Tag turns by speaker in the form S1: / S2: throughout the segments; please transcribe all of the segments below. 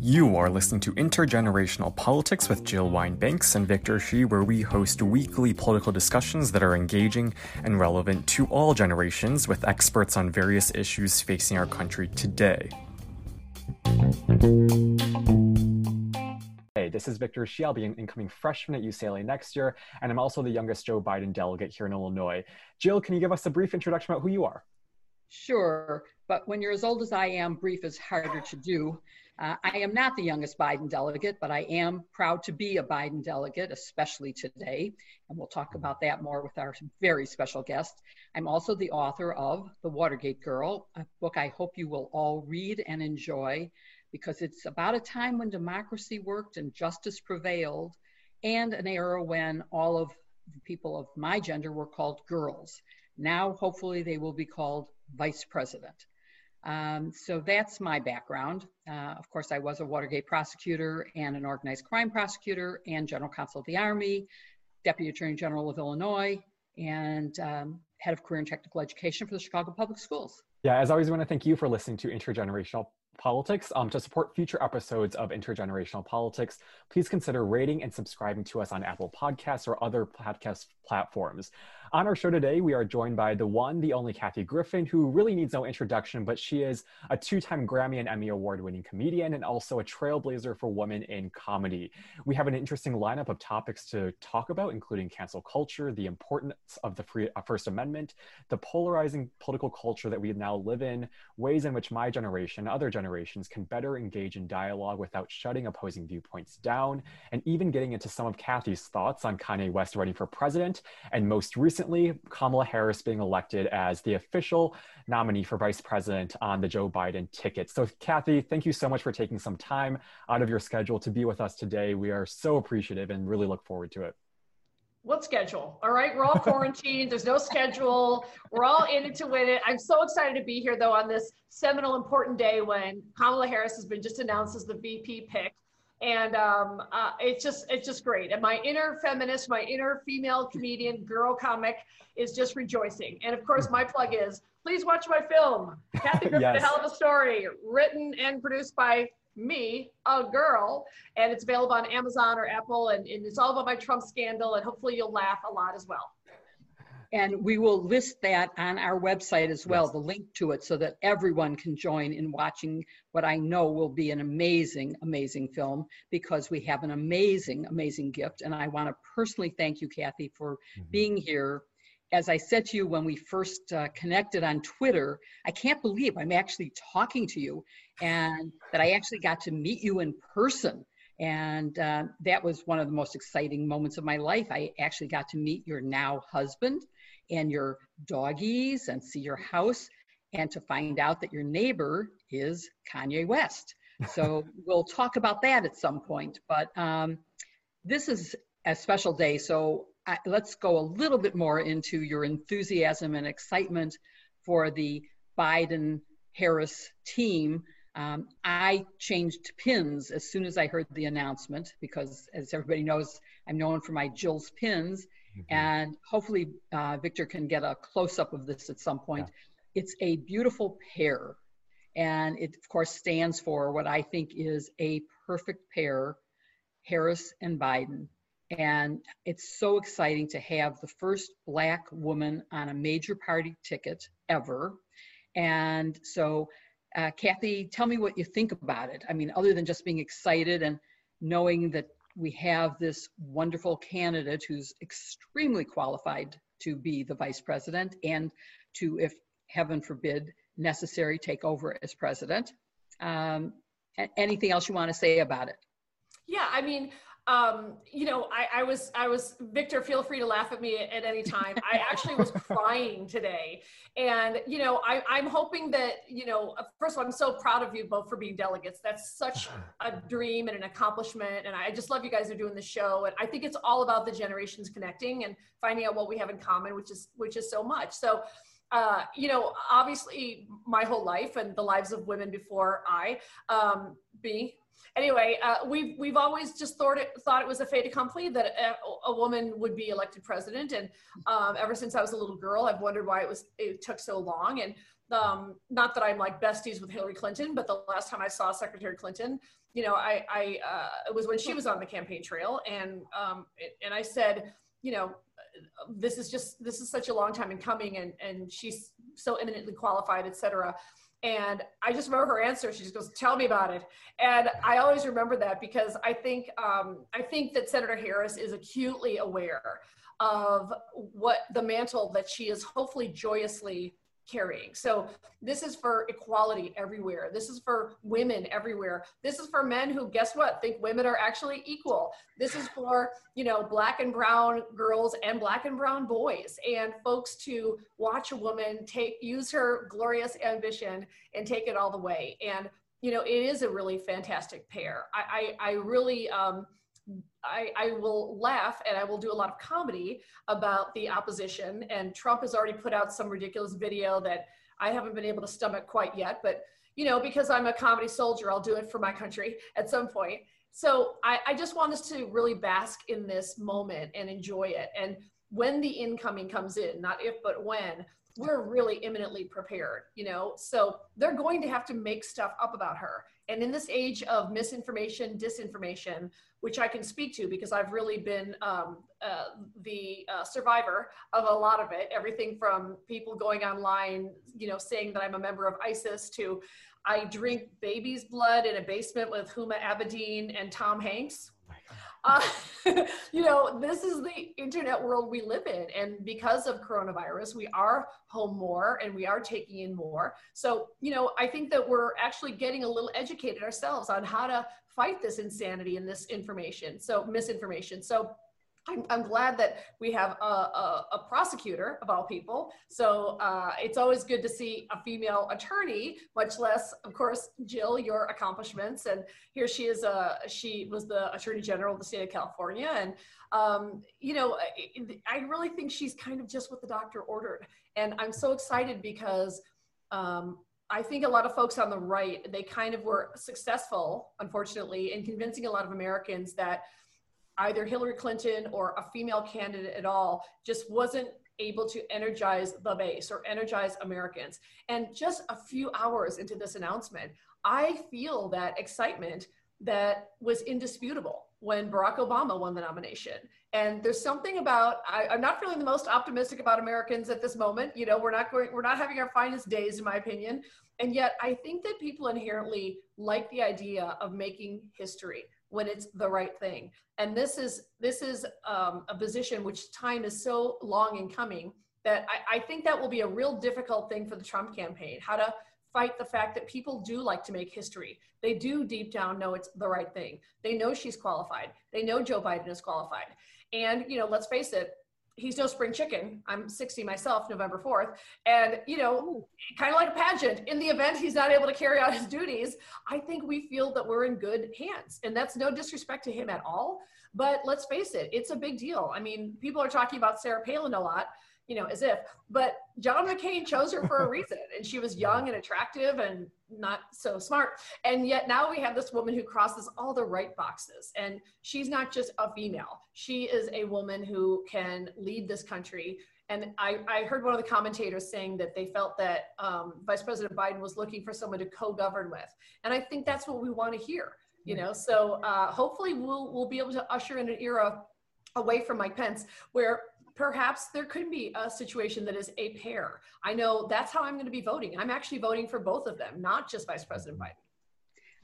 S1: You are listening to Intergenerational Politics with Jill Wine-Banks and Victor Shi, where we host weekly political discussions that are engaging and relevant to all generations with experts on various issues facing our country today. Hey, this is Victor Shi. I'll be an incoming freshman at UCLA next year, and I'm also the youngest Joe Biden delegate here in Illinois. Jill, can you give us a brief introduction about who you are?
S2: Sure, but when you're as old as I am, brief is harder to do. Uh, I am not the youngest Biden delegate, but I am proud to be a Biden delegate, especially today. And we'll talk about that more with our very special guest. I'm also the author of The Watergate Girl, a book I hope you will all read and enjoy because it's about a time when democracy worked and justice prevailed, and an era when all of the people of my gender were called girls. Now, hopefully, they will be called vice president. Um, so that's my background. Uh, of course, I was a Watergate prosecutor and an organized crime prosecutor and general counsel of the Army, deputy attorney general of Illinois, and um, head of career and technical education for the Chicago Public Schools.
S1: Yeah, as always, I want to thank you for listening to Intergenerational Politics. Um, to support future episodes of Intergenerational Politics, please consider rating and subscribing to us on Apple Podcasts or other podcast platforms. On our show today, we are joined by the one, the only Kathy Griffin, who really needs no introduction, but she is a two time Grammy and Emmy Award winning comedian and also a trailblazer for women in comedy. We have an interesting lineup of topics to talk about, including cancel culture, the importance of the free, uh, First Amendment, the polarizing political culture that we now live in, ways in which my generation, other generations, can better engage in dialogue without shutting opposing viewpoints down, and even getting into some of Kathy's thoughts on Kanye West running for president, and most recently, recently Kamala Harris being elected as the official nominee for vice president on the Joe Biden ticket. So, Kathy, thank you so much for taking some time out of your schedule to be with us today. We are so appreciative and really look forward to it.
S3: What schedule? All right, we're all quarantined. There's no schedule. We're all in it to win it. I'm so excited to be here, though, on this seminal, important day when Kamala Harris has been just announced as the VP pick and um, uh, it's just it's just great. And my inner feminist, my inner female comedian, girl comic, is just rejoicing. And of course, my plug is please watch my film, Kathy Griffin, yes. a Hell of a Story, written and produced by me, a girl, and it's available on Amazon or Apple, and, and it's all about my Trump scandal. And hopefully, you'll laugh a lot as well.
S2: And we will list that on our website as well, yes. the link to it, so that everyone can join in watching what I know will be an amazing, amazing film because we have an amazing, amazing gift. And I want to personally thank you, Kathy, for mm-hmm. being here. As I said to you when we first uh, connected on Twitter, I can't believe I'm actually talking to you and that I actually got to meet you in person and uh, that was one of the most exciting moments of my life. I actually got to meet your now husband and your doggies and see your house and to find out that your neighbor is Kanye West. So we'll talk about that at some point. But um, this is a special day. So I, let's go a little bit more into your enthusiasm and excitement for the Biden Harris team. Um, I changed pins as soon as I heard the announcement because, as everybody knows, I'm known for my Jill's pins. Mm-hmm. And hopefully, uh, Victor can get a close up of this at some point. Yeah. It's a beautiful pair. And it, of course, stands for what I think is a perfect pair Harris and Biden. And it's so exciting to have the first Black woman on a major party ticket ever. And so, uh, Kathy, tell me what you think about it. I mean, other than just being excited and knowing that we have this wonderful candidate who's extremely qualified to be the vice president and to, if heaven forbid, necessary, take over as president. Um, anything else you want to say about it?
S3: Yeah, I mean, um, you know, I, I, was, I was, Victor, feel free to laugh at me at, at any time. I actually was crying today. And, you know, I, I'm hoping that, you know, first of all, I'm so proud of you both for being delegates. That's such a dream and an accomplishment. And I just love you guys are doing the show. And I think it's all about the generations connecting and finding out what we have in common, which is, which is so much. So, uh, you know, obviously my whole life and the lives of women before I, um, be anyway, uh, we've we've always just thought it thought it was a fait accompli that a, a woman would be elected president, and um, ever since I was a little girl, I've wondered why it was it took so long. And um, not that I'm like besties with Hillary Clinton, but the last time I saw Secretary Clinton, you know, I, I uh, it was when she was on the campaign trail, and um, it, and I said, you know, this is just this is such a long time in coming, and and she's so eminently qualified, et cetera. And I just remember her answer. She just goes, "Tell me about it." And I always remember that because I think um, I think that Senator Harris is acutely aware of what the mantle that she is hopefully joyously carrying. So this is for equality everywhere. This is for women everywhere. This is for men who guess what? Think women are actually equal. This is for, you know, black and brown girls and black and brown boys and folks to watch a woman take use her glorious ambition and take it all the way. And you know, it is a really fantastic pair. I I, I really um I, I, will laugh and I will do a lot of comedy about the opposition. And Trump has already put out some ridiculous video that I haven't been able to stomach quite yet. But, you know, because I'm a comedy soldier, I'll do it for my country at some point. So I, I just want us to really bask in this moment and enjoy it. And when the incoming comes in, not if, but when, we're really imminently prepared, you know? So they're going to have to make stuff up about her. And in this age of misinformation, disinformation, which I can speak to because I've really been um, uh, the uh, survivor of a lot of it. Everything from people going online, you know, saying that I'm a member of ISIS to I drink baby's blood in a basement with Huma Abedin and Tom Hanks. Uh, you know, this is the internet world we live in. And because of coronavirus, we are home more and we are taking in more. So, you know, I think that we're actually getting a little educated ourselves on how to fight this insanity and this information. So, misinformation. So, I'm, I'm, glad that we have a, a, a, prosecutor of all people. So uh, it's always good to see a female attorney, much less, of course, Jill, your accomplishments. And here she is, uh, she was the attorney general of the state of California. And, um, you know, I, really think she's kind of just what the doctor ordered. And I'm so excited because um, I think a lot of folks on the right, they kind of were successful, unfortunately, in convincing a lot of Americans that either Hillary Clinton or a female candidate at all just wasn't able to energize the base or energize Americans. And just a few hours into this announcement, I feel that excitement that was indisputable when Barack Obama won the nomination. And there's something about I, am not feeling the most optimistic about Americans at this moment. You know, we're not going, we're not having our finest days, in my opinion. And yet, I think that people inherently like the idea of making history when it's the right thing. And this is this is um, a position which time is so long in coming that I, I think that will be a real difficult thing for the Trump campaign. How to fight the fact that people do like to make history. They do deep down know it's the right thing. They know she's qualified. They know Joe Biden is qualified. And you know, let's face it, he's no spring chicken. I'm 60 myself, November 4th. And, you know, kind of like a pageant, in the event he's not able to carry out his duties, I think we feel that we're in good hands. And that's no disrespect to him at all. But let's face it, it's a big deal. I mean, people are talking about Sarah Palin a lot you know, as if. But John McCain chose her for a reason, and she was young and attractive and not so smart. And yet now we have this woman who crosses all the right boxes. And she's not just a female, she is a woman who can lead this country. And I, I heard one of the commentators saying that they felt that um, Vice President Biden was looking for someone to co govern with. And I think that's what we want to hear. You know, so uh, hopefully we'll we'll be able to usher in an era away from Mike Pence where perhaps there could be a situation that is a pair. I know that's how I'm going to be voting. I'm actually voting for both of them, not just Vice President Biden.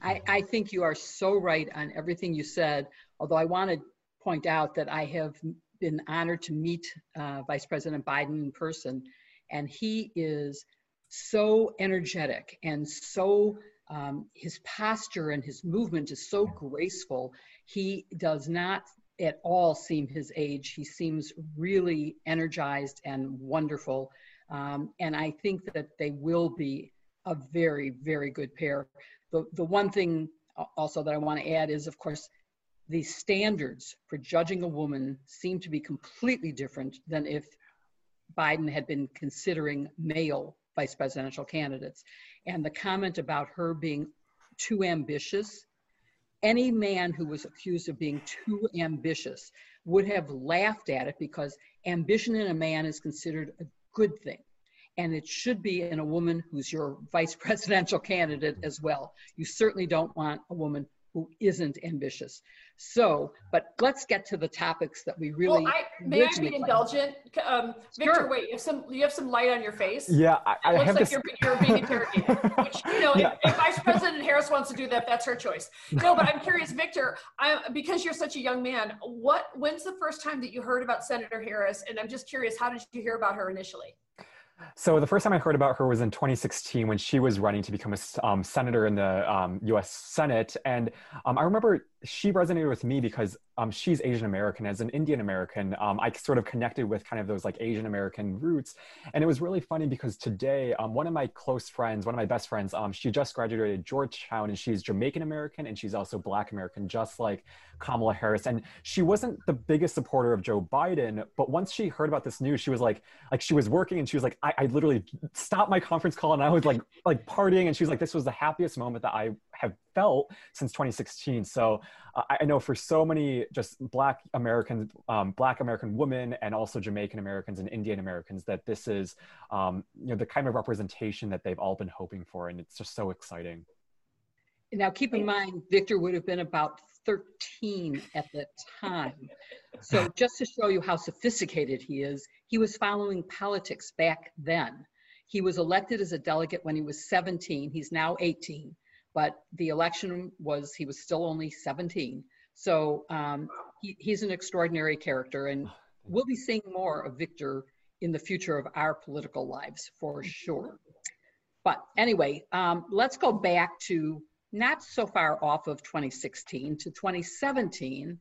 S2: I, I think you are so right on everything you said. Although I want to point out that I have been honored to meet uh, Vice President Biden in person, and he is so energetic and so um, his posture and his movement is so graceful. He does not at all seem his age. He seems really energized and wonderful. Um, and I think that they will be a very, very good pair. The, the one thing also that I want to add is, of course, the standards for judging a woman seem to be completely different than if Biden had been considering male vice presidential candidates. And the comment about her being too ambitious any man who was accused of being too ambitious would have laughed at it because ambition in a man is considered a good thing. And it should be in a woman who's your vice presidential candidate as well. You certainly don't want a woman who isn't ambitious. So, but let's get to the topics that we really.
S3: Well, I, may I be indulgent? Um, Victor, sure. wait, you have some you have some light on your face.
S1: Yeah, I, I
S3: looks
S1: have
S3: like
S1: this...
S3: you're, you're being interrogated. which you know, yeah. if, if, Vice President Harris wants to do that, that's her choice. No, but I'm curious, Victor, I, because you're such a young man, what when's the first time that you heard about Senator Harris? And I'm just curious, how did you hear about her initially?
S1: So the first time I heard about her was in 2016 when she was running to become a um, senator in the um, U.S. Senate, and um, I remember she resonated with me because um, she's Asian American. As an Indian American, um, I sort of connected with kind of those like Asian American roots. And it was really funny because today, um, one of my close friends, one of my best friends, um, she just graduated Georgetown and she's Jamaican American and she's also Black American, just like Kamala Harris. And she wasn't the biggest supporter of Joe Biden, but once she heard about this news, she was like, like she was working and she was like, I, I literally stopped my conference call and I was like, like partying. And she was like, this was the happiest moment that I have felt since 2016. So uh, I know for so many just Black Americans, um, Black American women, and also Jamaican Americans and Indian Americans that this is, um, you know, the kind of representation that they've all been hoping for, and it's just so exciting.
S2: Now, keep in mind, Victor would have been about 13 at the time. So, just to show you how sophisticated he is, he was following politics back then. He was elected as a delegate when he was 17. He's now 18 but the election was he was still only 17 so um, he, he's an extraordinary character and we'll be seeing more of victor in the future of our political lives for sure. But anyway um, let's go back to not so far off of 2016 to 2017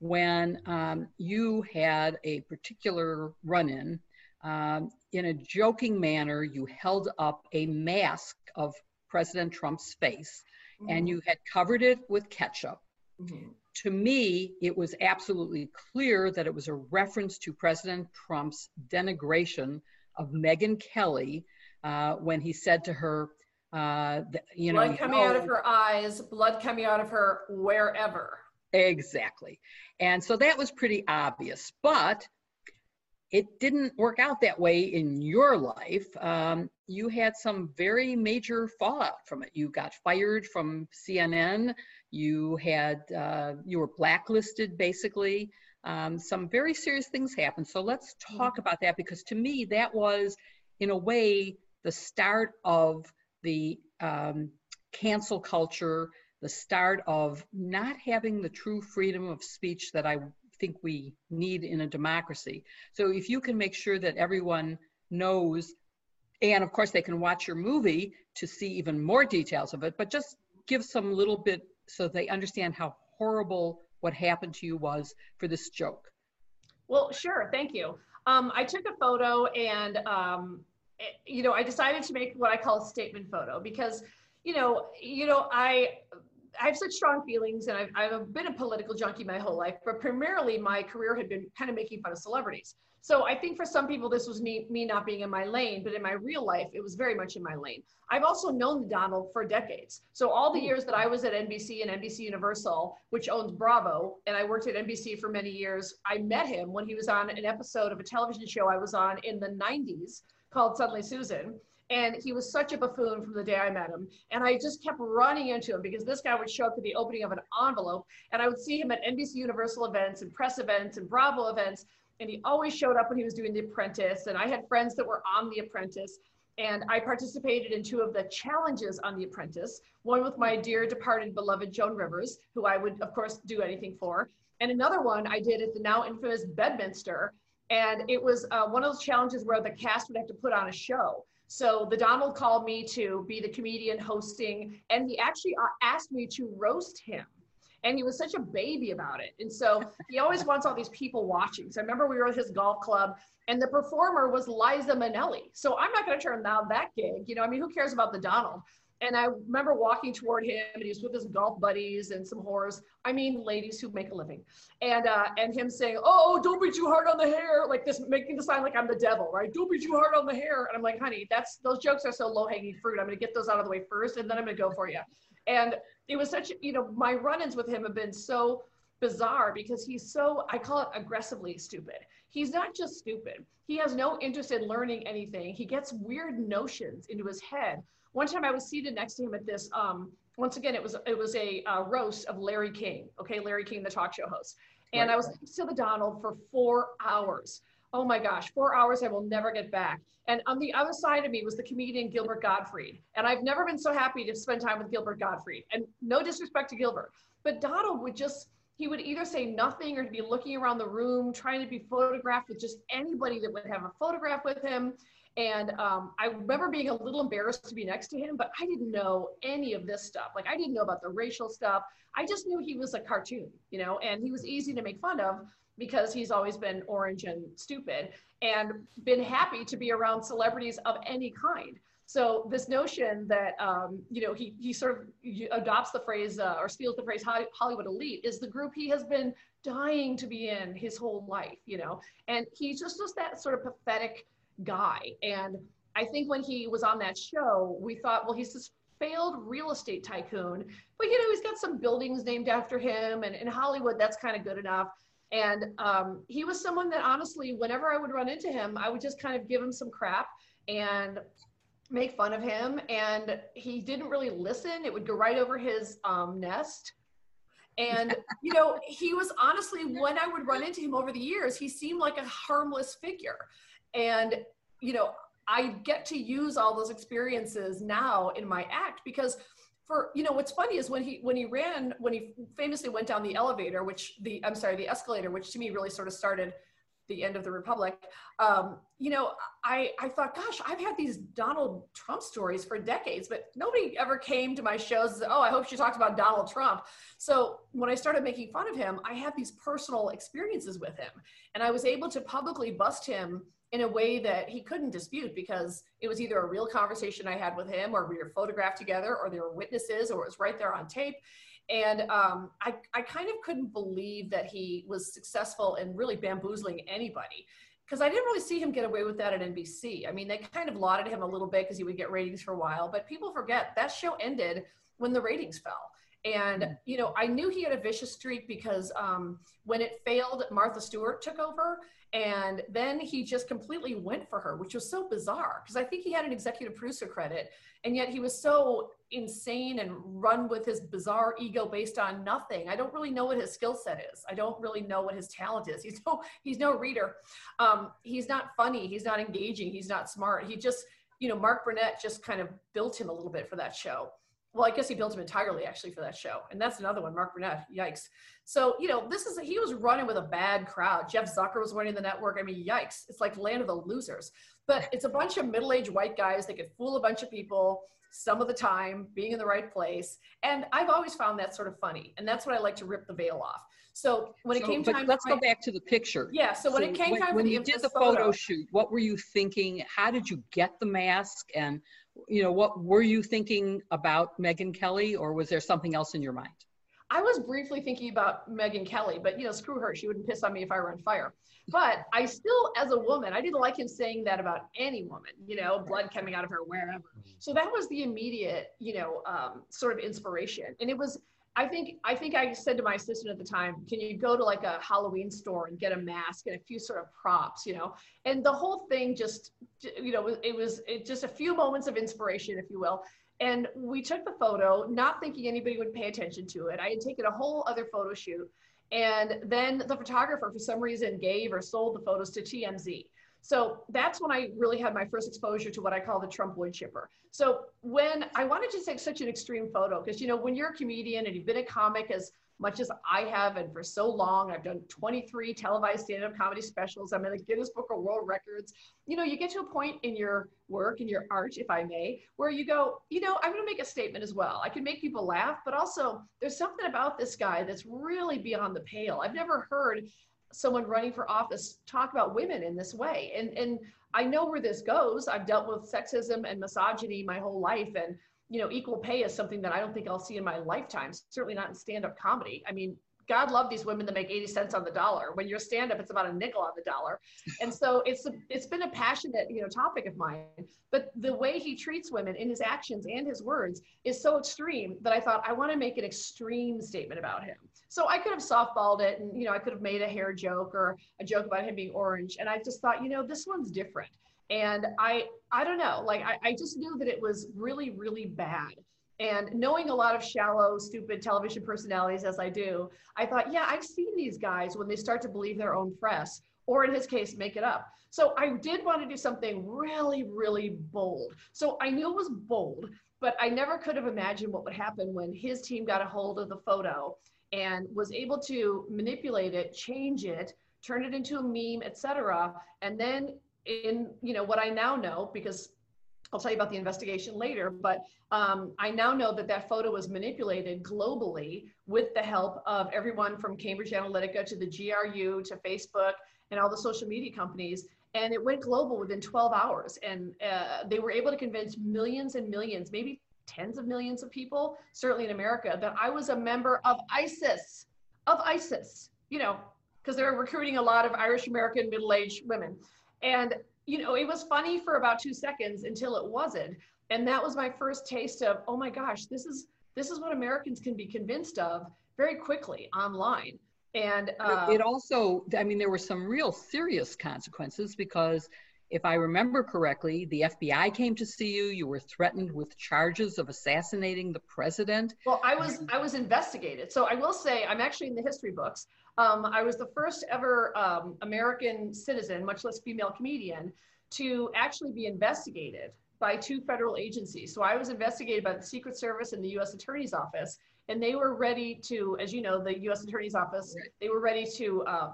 S2: when um, you had a particular run-in um, in a joking manner you held up a mask of President Trump's face mm-hmm. and you had covered it with ketchup. Mm-hmm. To me, it was absolutely clear that it was a reference to President Trump's denigration of Megyn Kelly uh, when he said to her, uh, you
S3: know, blood coming out of her eyes, blood coming out of her wherever.
S2: Exactly. And so that was pretty obvious. But it didn't work out that way in your life. Um, you had some very major fallout from it. You got fired from CNN. You had uh, you were blacklisted, basically. Um, some very serious things happened. So let's talk mm-hmm. about that because to me that was, in a way, the start of the um, cancel culture, the start of not having the true freedom of speech that I think we need in a democracy. So if you can make sure that everyone knows, and of course they can watch your movie to see even more details of it, but just give some little bit so they understand how horrible what happened to you was for this joke.
S3: Well, sure. Thank you. Um, I took a photo and, um, it, you know, I decided to make what I call a statement photo because, you know, you know, I I have such strong feelings, and I've, I've been a political junkie my whole life, but primarily my career had been kind of making fun of celebrities. So I think for some people, this was me, me not being in my lane, but in my real life, it was very much in my lane. I've also known Donald for decades. So all the hmm. years that I was at NBC and NBC Universal, which owns Bravo, and I worked at NBC for many years, I met him when he was on an episode of a television show I was on in the 90s called Suddenly Susan. And he was such a buffoon from the day I met him. And I just kept running into him because this guy would show up at the opening of an envelope and I would see him at NBC Universal events and press events and Bravo events. And he always showed up when he was doing The Apprentice. And I had friends that were on The Apprentice. And I participated in two of the challenges on The Apprentice, one with my dear departed beloved Joan Rivers, who I would, of course, do anything for. And another one I did at the now infamous Bedminster. And it was uh, one of those challenges where the cast would have to put on a show. So the Donald called me to be the comedian hosting, and he actually uh, asked me to roast him. And he was such a baby about it. And so he always wants all these people watching. So I remember we were at his golf club, and the performer was Liza Minnelli. So I'm not going to turn down that gig. You know, I mean, who cares about the Donald? And I remember walking toward him, and he was with his golf buddies and some whores. I mean, ladies who make a living, and uh, and him saying, "Oh, don't be too hard on the hair," like this, making the sign like I'm the devil, right? Don't be too hard on the hair. And I'm like, honey, that's those jokes are so low hanging fruit. I'm gonna get those out of the way first, and then I'm gonna go for you. And it was such, you know, my run-ins with him have been so bizarre because he's so, I call it aggressively stupid. He's not just stupid. He has no interest in learning anything. He gets weird notions into his head. One time I was seated next to him at this, um, once again, it was, it was a uh, roast of Larry King. Okay. Larry King, the talk show host. And right. I was next to the Donald for four hours. Oh my gosh, four hours I will never get back. And on the other side of me was the comedian Gilbert Gottfried. And I've never been so happy to spend time with Gilbert Gottfried. And no disrespect to Gilbert, but Donald would just, he would either say nothing or be looking around the room, trying to be photographed with just anybody that would have a photograph with him. And um, I remember being a little embarrassed to be next to him, but I didn't know any of this stuff. Like I didn't know about the racial stuff. I just knew he was a cartoon, you know, and he was easy to make fun of because he's always been orange and stupid and been happy to be around celebrities of any kind. So this notion that um, you know he he sort of adopts the phrase uh, or steals the phrase Hollywood elite is the group he has been dying to be in his whole life, you know, and he's just just that sort of pathetic guy. And I think when he was on that show, we thought, well, he's this failed real estate tycoon, but you know he's got some buildings named after him, and in Hollywood that's kind of good enough. And um, he was someone that honestly, whenever I would run into him, I would just kind of give him some crap and make fun of him. And he didn't really listen. It would go right over his um, nest. And, you know, he was honestly, when I would run into him over the years, he seemed like a harmless figure. And, you know, I get to use all those experiences now in my act because for you know what's funny is when he when he ran when he famously went down the elevator which the i'm sorry the escalator which to me really sort of started the end of the republic um, you know i i thought gosh i've had these donald trump stories for decades but nobody ever came to my shows oh i hope she talked about donald trump. So when i started making fun of him i had these personal experiences with him and i was able to publicly bust him in a way that he couldn't dispute because it was either a real conversation I had with him or we were photographed together or there were witnesses or it was right there on tape. And um, I, I kind of couldn't believe that he was successful in really bamboozling anybody because I didn't really see him get away with that at NBC. I mean, they kind of lauded him a little bit because he would get ratings for a while, but people forget that show ended when the ratings fell. And, you know, I knew he had a vicious streak because um, when it failed, Martha Stewart took over and then he just completely went for her, which was so bizarre because I think he had an executive producer credit. And yet he was so insane and run with his bizarre ego based on nothing. I don't really know what his skill set is. I don't really know what his talent is. He's no, he's no reader. Um, he's not funny. He's not engaging. He's not smart. He just, you know, Mark Burnett just kind of built him a little bit for that show well, I guess he built him entirely actually for that show. And that's another one, Mark Burnett. Yikes. So, you know, this is, he was running with a bad crowd. Jeff Zucker was running the network. I mean, yikes. It's like land of the losers. But it's a bunch of middle aged white guys that could fool a bunch of people some of the time, being in the right place. And I've always found that sort of funny. And that's what I like to rip the veil off. So when it came time,
S2: let's go back to the picture.
S3: Yeah. So when so it came
S2: when,
S3: time
S2: when you did the photo, photo shoot, what were you thinking? How did you get the mask? And you know, what were you thinking about Megyn Kelly, or was there something else in your mind?
S3: I was briefly thinking about Megyn Kelly, but you know, screw her. She wouldn't piss on me if I were on fire. But I still, as a woman, I didn't like him saying that about any woman, you know, blood coming out of her wherever. So that was the immediate, you know, um, sort of inspiration. And it was I think I think I said to my assistant at the time, can you go to like a Halloween store and get a mask and a few sort of props, you know? And the whole thing just, you know, it was it just a few moments of inspiration, if you will. And we took the photo, not thinking anybody would pay attention to it. I had taken a whole other photo shoot, and then the photographer, for some reason, gave or sold the photos to TMZ. So that's when I really had my first exposure to what I call the Trump wood chipper. So when I wanted to take such an extreme photo, because you know, when you're a comedian and you've been a comic as much as I have, and for so long, I've done 23 televised stand-up comedy specials. I'm in the Guinness Book of World Records. You know, you get to a point in your work, in your art, if I may, where you go, you know, I'm going to make a statement as well. I can make people laugh, but also there's something about this guy that's really beyond the pale. I've never heard someone running for office talk about women in this way. And and I know where this goes. I've dealt with sexism and misogyny my whole life and you know, equal pay is something that I don't think I'll see in my lifetime, certainly not in stand-up comedy. I mean, God love these women that make 80 cents on the dollar. When you're stand up, it's about a nickel on the dollar. And so it's a, it's been a passionate, you know, topic of mine. But the way he treats women in his actions and his words is so extreme that I thought I want to make an extreme statement about him. So I could have softballed it and, you know, I could have made a hair joke or a joke about him being orange. And I just thought, you know, this one's different. And I, I don't know, like I, I just knew that it was really, really bad. And knowing a lot of shallow, stupid television personalities as I do, I thought, yeah, I've seen these guys when they start to believe their own press, or in his case, make it up. So I did want to do something really, really bold. So I knew it was bold, but I never could have imagined what would happen when his team got a hold of the photo and was able to manipulate it, change it, turn it into a meme, etc. And then in you know what I now know because I'll tell you about the investigation later, but um, I now know that that photo was manipulated globally with the help of everyone from Cambridge Analytica to the GRU to Facebook and all the social media companies. And it went global within 12 hours. And uh, they were able to convince millions and millions, maybe tens of millions of people, certainly in America, that I was a member of ISIS, of ISIS, you know, because they're recruiting a lot of Irish American middle aged women. And you know, it was funny for about two seconds until it wasn't. And that was my first taste of, oh my gosh, this is this is what Americans can be convinced of very quickly online. And
S2: uh, it also, I mean, there were some real serious consequences because if I remember correctly, the FBI came to see you. You were threatened with charges of assassinating the president.
S3: Well, I was I was investigated. So I will say I'm actually in the history books. Um, I was the first ever um, American citizen, much less female comedian, to actually be investigated by two federal agencies. So I was investigated by the Secret Service and the U.S. Attorney's Office, and they were ready to, as you know, the U.S. Attorney's Office, they were ready to uh,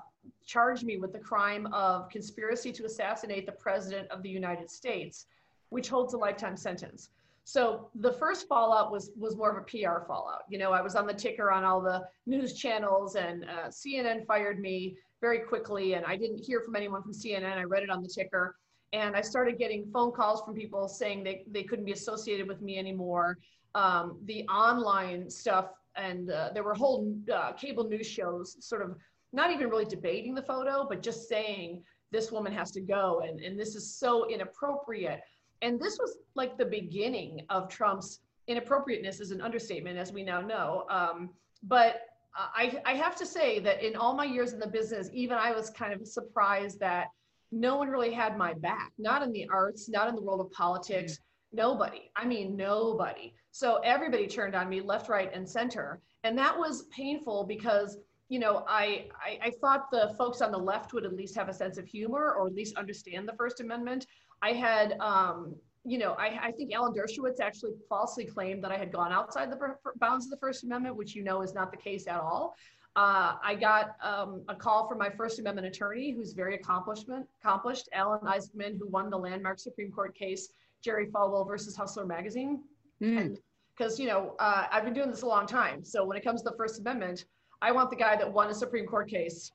S3: charge me with the crime of conspiracy to assassinate the President of the United States, which holds a lifetime sentence. So the first fallout was was more of a PR fallout. You know, I was on the ticker on all the news channels, and uh, CNN fired me very quickly, and I didn't hear from anyone from CNN. I read it on the ticker, and I started getting phone calls from people saying they they couldn't be associated with me anymore. Um, the online stuff, and uh, there were whole uh, cable news shows, sort of not even really debating the photo, but just saying this woman has to go, and and this is so inappropriate and this was like the beginning of Trump's inappropriateness is an understatement, as we now know. Um, but I, I have to say that in all my years in the business, even I was kind of surprised that no one really had my back, not in the arts, not in the world of politics, mm-hmm. nobody. I mean, nobody. So everybody turned on me left, right, and center. And that was painful because, you know, I, I, I thought the folks on the left would at least have a sense of humor or at least understand the First Amendment. I had, um, you know, I, I, think Alan Dershowitz actually falsely claimed that I had gone outside the bounds of the First Amendment, which you know is not the case at all. Uh, I got um, a call from my First Amendment attorney, who's very accomplishment accomplished, Alan Isaacman, who won the landmark Supreme Court case, Jerry Falwell versus Hustler magazine. Because, mm. you know, uh, I've been doing this a long time. So when it comes to the First Amendment, I want the guy that won a Supreme Court case,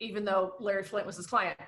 S3: even though Larry Flynt was his client.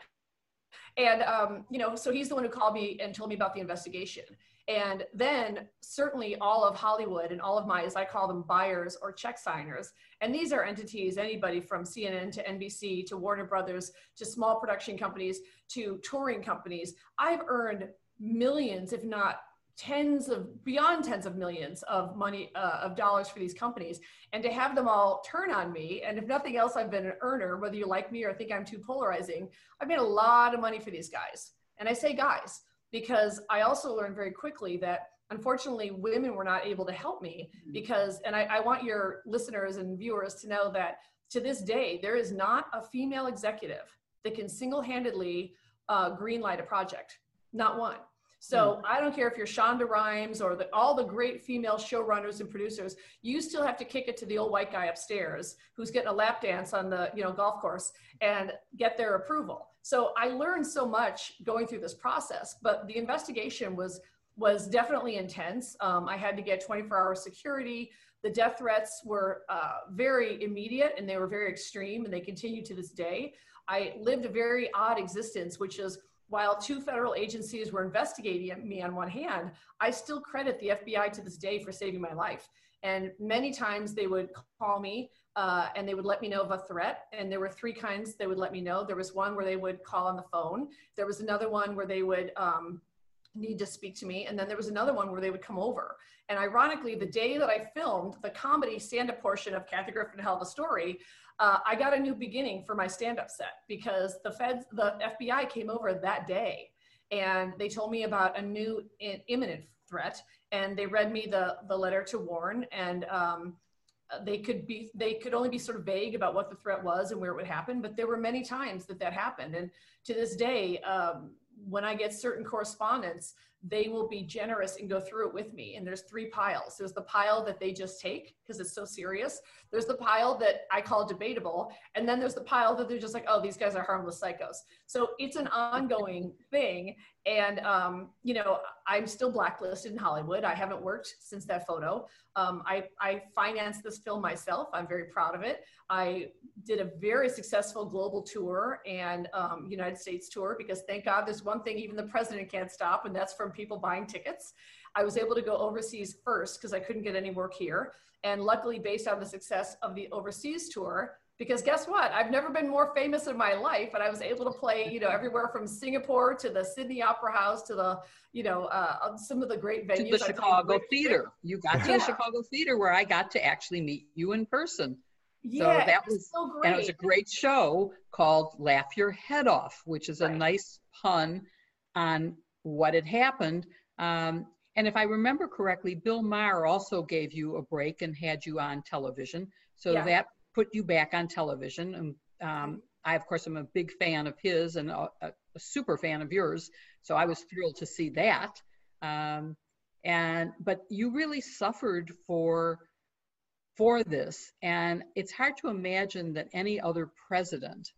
S3: And, um, you know, so he's the one who called me and told me about the investigation. And then certainly all of Hollywood and all of my, as I call them, buyers or check signers. And these are entities, anybody from CNN to NBC to Warner Brothers to small production companies to touring companies. I've earned millions, if not tens of beyond tens of millions of money uh, of dollars for these companies. And to have them all turn on me and if nothing else i've been an earner whether you like me or think i'm too polarizing i've made a lot of money for these guys. And i say guys because i also learned very quickly that unfortunately women were not able to help me mm-hmm. because and I, I want your listeners and viewers to know that to this day there is not a female executive that can single-handedly uh, greenlight a project. Not one so mm. I don't care if you're Shonda Rhimes or the, all the great female showrunners and producers, you still have to kick it to the old white guy upstairs who's getting a lap dance on the you know golf course and get their approval. So I learned so much going through this process, but the investigation was was definitely intense. Um, I had to get 24-hour security. The death threats were uh, very immediate and they were very extreme, and they continue to this day. I lived a very odd existence, which is while two federal agencies were investigating me on one hand, I still credit the FBI to this day for saving my life. And many times they would call me uh, and they would let me know of a threat. And there were three kinds they would let me know. There was one where they would call on the phone. There was another one where they would um, need to speak to me. And then there was another one where they would come over. And ironically, the day that I filmed the comedy stand-up portion of Kathy Griffin Hell of a Story, uh, I got a new beginning for my stand-up set because the feds, the FBI came over that day and they told me about a new imminent threat and they read me the, the letter to warn and um, they could be they could only be sort of vague about what the threat was and where it would happen but there were many times that that happened. And to this day um, when i get certain correspondence they will be generous and go through it with me. And there's three piles. There's the pile that they just take because it's so serious. There's the pile that I call debatable. And then there's the pile that they're just like, oh, these guys are harmless psychos. So it's an ongoing thing. And, um, you know, I'm still blacklisted in Hollywood. I haven't worked since that photo. Um, I, I financed this film myself. I'm very proud of it. I did a very successful global tour and um, United States tour because thank God there's one thing even the president can't stop, and that's from people buying tickets. I was able to go overseas first because I couldn't get any work here. And luckily, based on the success of the overseas tour, because guess what? I've never been more famous in my life, and I was able to play, you know, everywhere from Singapore to the Sydney Opera House to the, you know, uh, some of the great venues.
S2: To the Chicago Theater. You got to yeah. the Chicago Theater where I got to actually meet you in person.
S3: Yeah, so that was, was so great.
S2: And it was a great show called Laugh Your Head Off, which is right. a nice pun on what had happened. Um, and if I remember correctly, Bill Maher also gave you a break and had you on television. So yeah. that put you back on television. And um, I, of course, am a big fan of his and a, a, super fan of yours. So I was thrilled to see that. Um, and but you really suffered for for this, and it's hard to imagine that any other president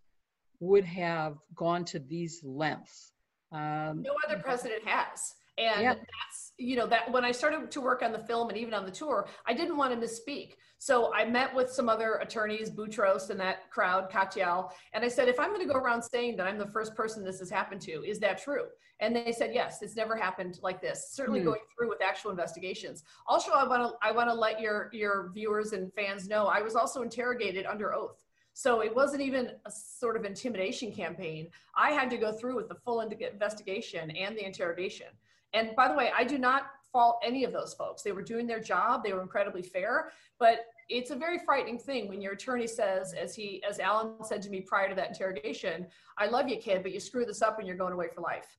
S2: would have gone to these lengths.
S3: Um, no other president has. And yeah. that's, you know, that when I started to work on the film and even on the tour, I didn't want to misspeak. So I met with some other attorneys, Boutrous and that crowd, Katyal, and I said, if I'm going to go around saying that I'm the first person this has happened to, is that true? And they said, yes, it's never happened like this. Certainly mm. going through with actual investigations. Also, I want to I want to let your your viewers and fans know I was also interrogated under oath. So it wasn't even a sort of intimidation campaign. I had to go through with the full investigation and the interrogation. And by the way, I do not fault any of those folks. They were doing their job. They were incredibly fair, but it's a very frightening thing when your attorney says, as he, as Alan said to me prior to that interrogation, I love you, kid, but you screw this up and you're going away for life.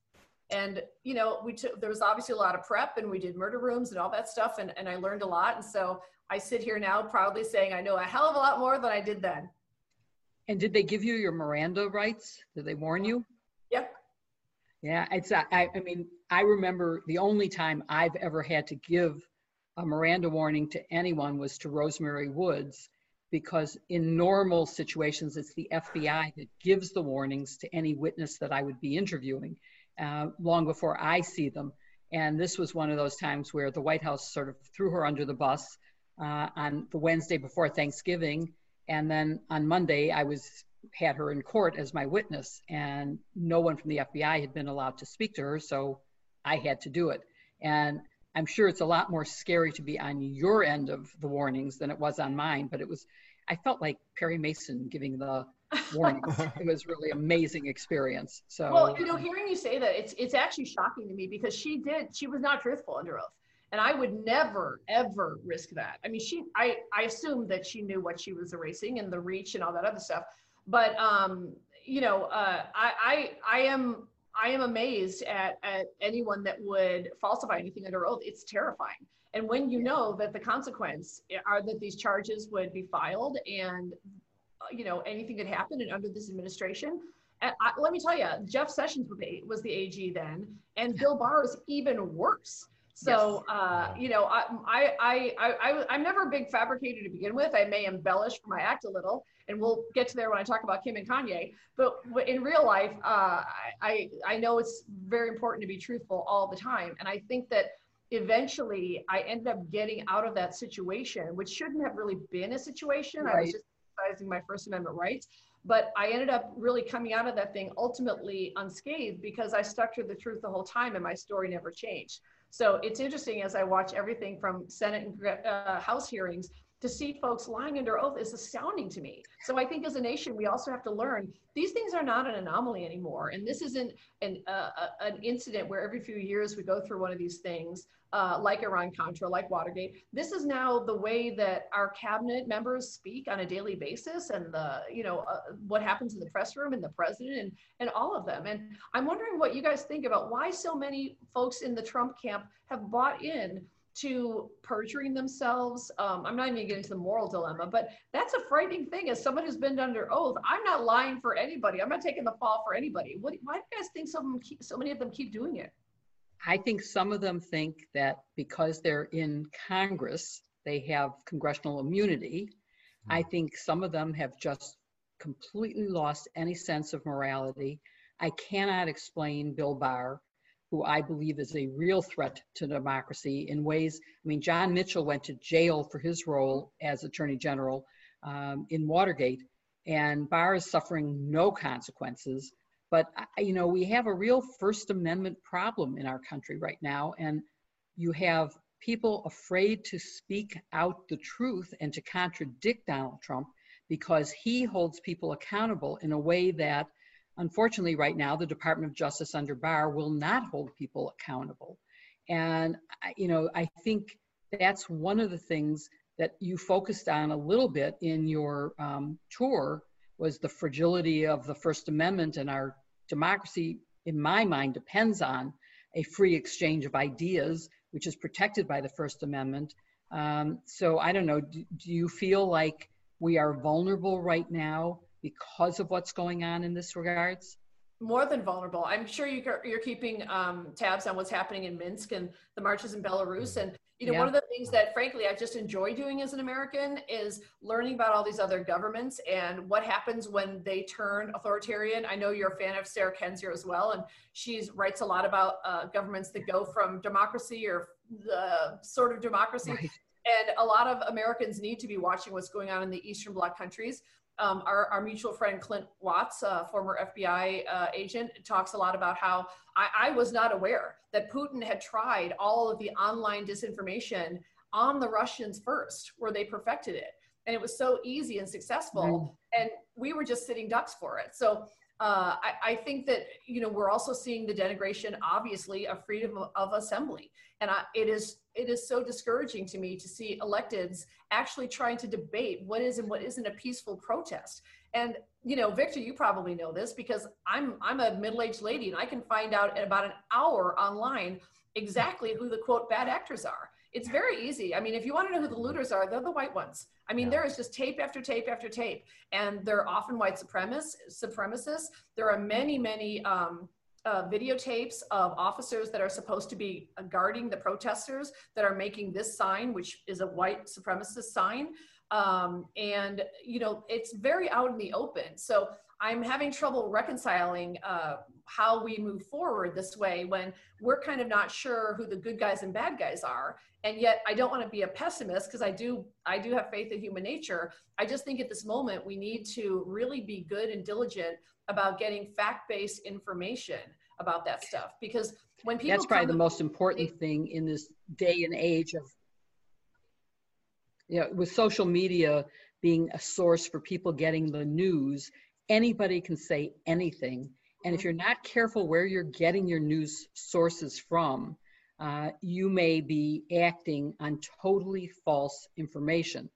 S3: And, you know, we took, there was obviously a lot of prep and we did murder rooms and all that stuff. And, and I learned a lot. And so I sit here now proudly saying I know a hell of a lot more than I did then.
S2: And did they give you your Miranda rights? Did they warn you?
S3: Yep.
S2: Yeah, it's I, I mean I remember the only time I've ever had to give a Miranda warning to anyone was to Rose Mary Woods because in normal situations it's the FBI that gives the warnings to any witness that I would be interviewing uh, long before I see them. And this was one of those times where the White House sort of threw her under the bus uh, on the Wednesday before Thanksgiving. And then on Monday, I was had her in court as my witness, and no one from the FBI had been allowed to speak to her, so I had to do it. And I'm sure it's a lot more scary to be on your end of the warnings than it was on mine, but it was, I felt like Perry Mason giving the warnings. it was really amazing experience. So,
S3: well, you know, hearing you say that, it's it's actually shocking to me because she did, she was not truthful under oath and I would never ever risk that. I mean, she I I assumed that she knew what she was erasing and the reach and all that other stuff, but um, you know, uh, I, I, I am, I am amazed at, at anyone that would falsify anything under oath. It's terrifying. And when you know that the consequence are that these charges would be filed and, uh, you know, anything could happen and under this administration, I, let me tell you, Jeff Sessions was the, was the AG then, and Bill Barr is even worse. So, yes. uh, you know, I, I, I, I, I'm never a big fabricator to begin with. I may embellish for my act a little, and we'll get to there when I talk about Kim and Kanye. But in real life, uh, I, I know it's very important to be truthful all the time. And I think that eventually I ended up getting out of that situation, which shouldn't have really been a situation. Right. I was just exercising my First Amendment rights. But I ended up really coming out of that thing ultimately unscathed because I stuck to the truth the whole time and my story never changed. So it's interesting as I watch everything from Senate and uh, House hearings to see folks lying under oath is astounding to me. So I think as a nation, we also have to learn these things are not an anomaly anymore. And this isn't an, uh, an incident where every few years we go through one of these things uh, like Iran Contra, like Watergate. This is now the way that our cabinet members speak on a daily basis, and the you know uh, what happens in the press room, and the president, and and all of them. And I'm wondering what you guys think about why so many folks in the Trump camp have bought in to perjuring themselves. Um, I'm not even getting into the moral dilemma, but that's a frightening thing. As someone who's been under oath, I'm not lying for anybody. I'm not taking the fall for anybody. What, why do you guys think some keep, so many of them keep doing it?
S2: I think some of them think that because they're in Congress, they have congressional immunity. Mm-hmm. I think some of them have just completely lost any sense of morality. I cannot explain Bill Barr, who I believe is a real threat to democracy in ways. I mean, John Mitchell went to jail for his role as Attorney General um, in Watergate, and Barr is suffering no consequences. But you know, we have a real First Amendment problem in our country right now, and you have people afraid to speak out the truth and to contradict Donald Trump because he holds people accountable in a way that, unfortunately, right now, the Department of Justice under Barr will not hold people accountable. And you know, I think that's one of the things that you focused on a little bit in your um, tour was the fragility of the First Amendment and our democracy, in my mind, depends on a free exchange of ideas, which is protected by the First Amendment. Um, so I don't know, do, do, you feel like we are vulnerable right now because of what's going on in this regards?
S3: More than vulnerable. I'm sure you're, you're keeping um, tabs on what's happening in Minsk and the marches in Belarus. And you know, yeah. one of the things that frankly I just enjoy doing as an American is learning about all these other governments and what happens when they turn authoritarian. I know you're a fan of Sarah Kendzior as well, and she writes a lot about uh, governments that go from democracy or the sort of democracy. Right. And a lot of Americans need to be watching what's going on in the Eastern Bloc countries um, our, our, mutual friend Clint Watts, uh, former FBI uh, agent, talks a lot about how I, I, was not aware that Putin had tried all of the online disinformation on the Russians first, where they perfected it. And it was so easy and successful. Mm. And we were just sitting ducks for it. So uh, I, I, think that you know we're also seeing the denigration, obviously, of freedom of, assembly, and I, it is it is so discouraging to me to see electeds actually trying to debate what is and what isn't a peaceful protest. And you know, Victor, you probably know this because I'm I'm a middle-aged lady, and I can find out in about an hour online exactly who the quote bad actors are. It's very easy. I mean, if you want to know who the looters are, they're the white ones. I mean, yeah. there is just tape after tape after tape, and they're often white supremacists. Supremacists. There are many, many um, uh, videotapes of officers that are supposed to be guarding the protesters that are making this sign, which is a white supremacist sign. Um, and you know, it's very out in the open. So I'm having trouble reconciling uh, how we move forward this way when we're kind of not sure who the good guys and bad guys are. And yet I don't want to be a pessimist because I do I do have faith in human nature. I just think at this moment we need to really be good and diligent about getting fact-based information about that stuff because when people
S2: That's probably the most important they, thing in this day and age of you know, with social media being a source for people getting the news anybody can say anything. And if mm-hmm. you're not careful where you're getting your news sources from, uh, you may be acting on totally false information.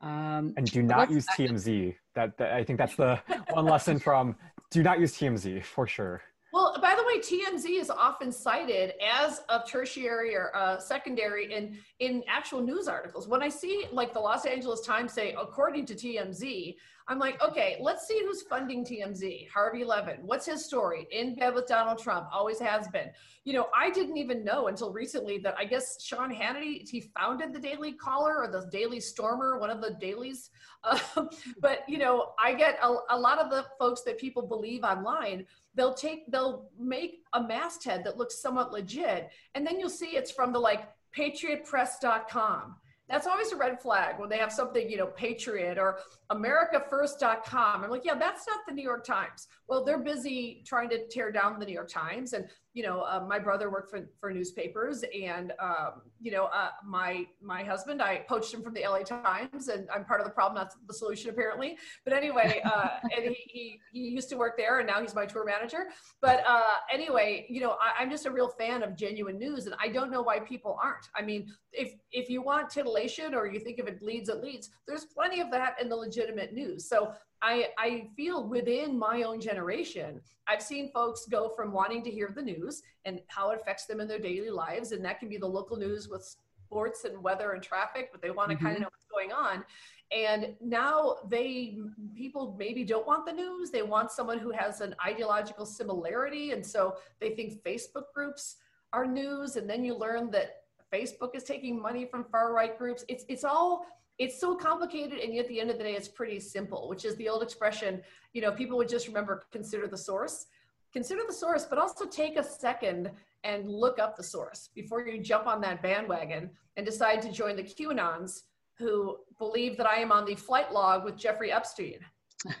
S1: Um, and do not use TMZ. That, that I think that's the one lesson from do not use TMZ for sure.
S3: Well, by the way, TMZ is often cited as a tertiary or uh, secondary in in actual news articles. When I see like the Los Angeles Times say, according to TMZ, I'm like, okay, let's see who's funding TMZ. Harvey Levin, what's his story? In bed with Donald Trump, always has been. You know, I didn't even know until recently that I guess Sean Hannity he founded the Daily Caller or the Daily Stormer, one of the dailies. Uh, but you know, I get a, a lot of the folks that people believe online they'll take they'll make a masthead that looks somewhat legit and then you'll see it's from the like patriotpress.com that's always a red flag when they have something you know patriot or americafirst.com i'm like yeah that's not the new york times. Well they're busy trying to tear down the new york times and you know, uh, my brother worked for, for newspapers and, um, you know, uh, my, my husband, I poached him from the LA Times and I'm part of the problem, not the solution apparently. But anyway, uh, and he, he, he, used to work there and now he's my tour manager. But uh, anyway, you know, I, I'm just a real fan of genuine news and I don't know why people aren't. I mean, if, if you want titillation or you think if it bleeds, it leads, there's plenty of that in the legitimate news. So I, I feel within my own generation, I've seen folks go from wanting to hear the news and how it affects them in their daily lives. And that can be the local news with sports and weather and traffic, but they want to mm-hmm. kind of know what's going on. And now they, people maybe don't want the news. They want someone who has an ideological similarity. And so they think Facebook groups are news. And then you learn that Facebook is taking money from far right groups. It's, it's all, it's so complicated and yet at the end of the day it's pretty simple which is the old expression you know people would just remember consider the source consider the source but also take a second and look up the source before you jump on that bandwagon and decide to join the QAnons who believe that I am on the flight log with Jeffrey Epstein.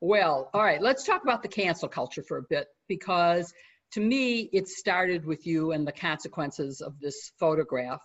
S2: well, all right, let's talk about the cancel culture for a bit because to me, it started with you and the consequences of this photograph.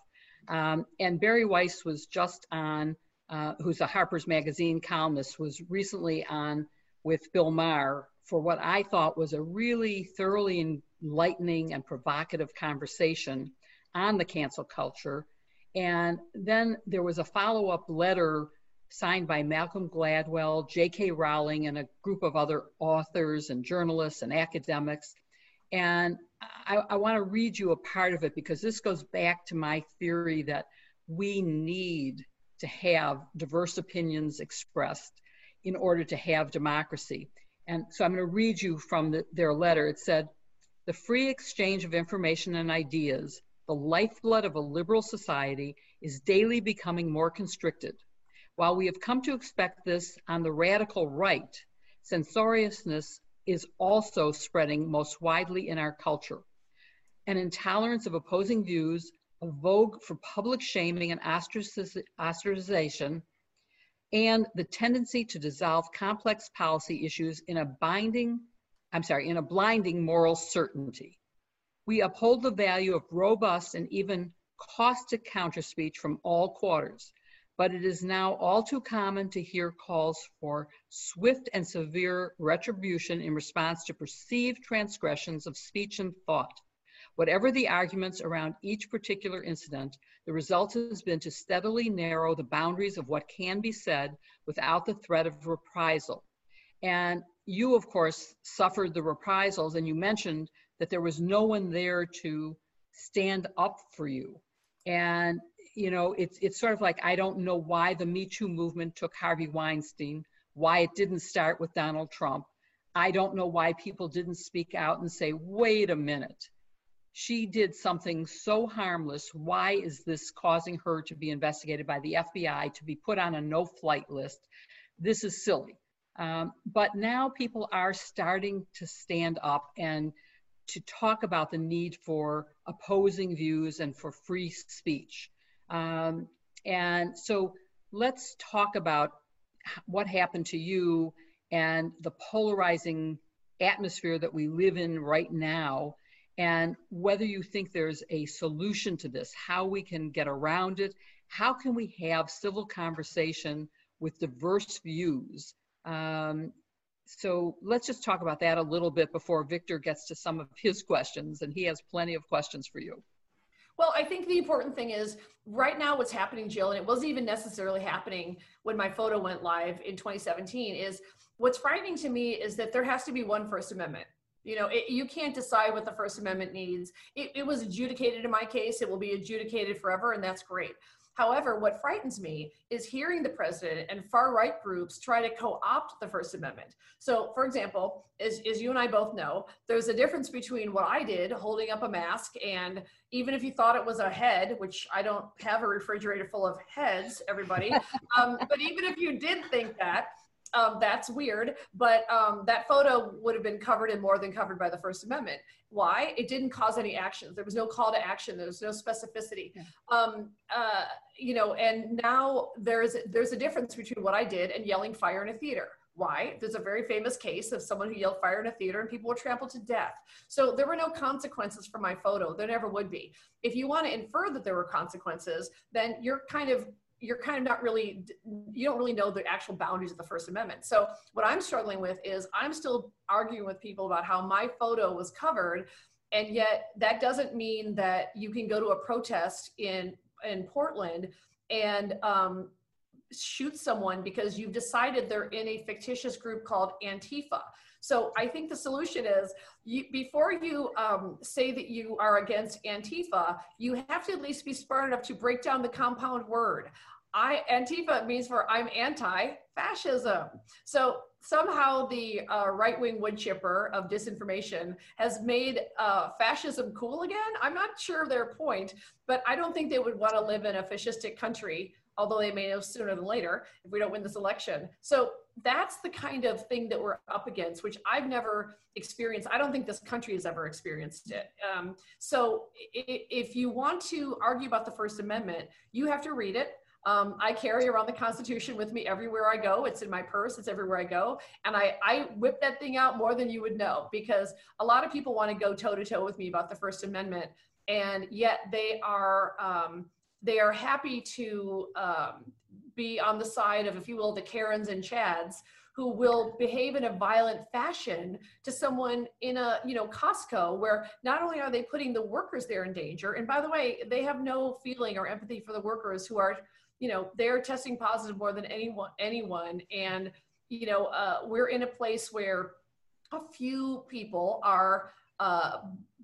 S2: Um, and Bari Weiss was just on, uh, who's a Harper's Magazine columnist, was recently on with Bill Maher for what I thought was a really thoroughly enlightening and provocative conversation on the cancel culture. And then there was a follow up letter signed by Malcolm Gladwell, J.K. Rowling, and a group of other authors and journalists and academics. And I, I want to read you a part of it because this goes back to my theory that we need to have diverse opinions expressed in order to have democracy. And so I'm going to read you from the, their letter. It said, The free exchange of information and ideas, the lifeblood of a liberal society, is daily becoming more constricted. While we have come to expect this on the radical right, censoriousness is also spreading most widely in our culture. An intolerance of opposing views, a vogue for public shaming and ostracization, and the tendency to dissolve complex policy issues in a binding, I'm sorry, in a blinding moral certainty. We uphold the value of robust and even caustic counter speech from all quarters, but it is now all too common to hear calls for swift and severe retribution in response to perceived transgressions of speech and thought. Whatever the arguments around each particular incident, the result has been to steadily narrow the boundaries of what can be said without the threat of reprisal. And you, of course, suffered the reprisals, and you mentioned that there was no one there to stand up for you. And you know, it's it's sort of like I don't know why the Me Too movement took Harvey Weinstein, why it didn't start with Donald Trump. I don't know why people didn't speak out and say, wait a minute, she did something so harmless. Why is this causing her to be investigated by the FBI, to be put on a no flight list? This is silly. Um, but now people are starting to stand up and to talk about the need for opposing views and for free speech. Um, and so let's talk about what happened to you and the polarizing atmosphere that we live in right now and whether you think there's a solution to this, how we can get around it, how can we have civil conversation with diverse views. Um, so let's just talk about that a little bit before Victor gets to some of his questions, and he has plenty of questions for you.
S3: Well, I think the important thing is right now what's happening, Jill, and it wasn't even necessarily happening when my photo went live in 2017, is what's frightening to me is that there has to be one First Amendment. You know, it, you can't decide what the First Amendment needs. It, it was adjudicated in my case, it will be adjudicated forever, and that's great. However, what frightens me is hearing the president and far right groups try to co opt the First Amendment. So, for example, as, as you and I both know, there's a difference between what I did holding up a mask, and even if you thought it was a head, which I don't have a refrigerator full of heads, everybody, um, but even if you did think that, um, that's weird, but um, that photo would have been covered and more than covered by the First Amendment. Why? It didn't cause any actions. There was no call to action. There was no specificity. Yeah. Um, uh, you know, and now there's there's a difference between what I did and yelling fire in a theater. Why? There's a very famous case of someone who yelled fire in a theater and people were trampled to death. So there were no consequences for my photo. There never would be. If you want to infer that there were consequences, then you're kind of you're kind of not really you don't really know the actual boundaries of the first amendment so what i'm struggling with is i'm still arguing with people about how my photo was covered and yet that doesn't mean that you can go to a protest in in portland and um, shoot someone because you've decided they're in a fictitious group called Antifa. So I think the solution is you, before you um, say that you are against Antifa, you have to at least be smart enough to break down the compound word. I Antifa means for I'm anti-fascism. So somehow the uh, right-wing wood chipper of disinformation has made uh, fascism cool again. I'm not sure their point, but I don't think they would want to live in a fascistic country although they may know sooner than later if we don't win this election. So that's the kind of thing that we're up against, which I've never experienced. I don't think this country has ever experienced it. Um, so if you want to argue about the First Amendment, you have to read it. Um, I carry around the Constitution with me everywhere I go. It's in my purse. It's everywhere I go, and I I whip that thing out more than you would know because a lot of people want to go toe to toe with me about the First Amendment, and yet they are. Um, they are happy to um, be on the side of, if you will, the Karens and Chads who will behave in a violent fashion to someone in a you know Costco where not only are they putting the workers there in danger and by the way they have no feeling or empathy for the workers who are you know they're testing positive more than anyone anyone. And you know uh, we're in a place where a few people are uh,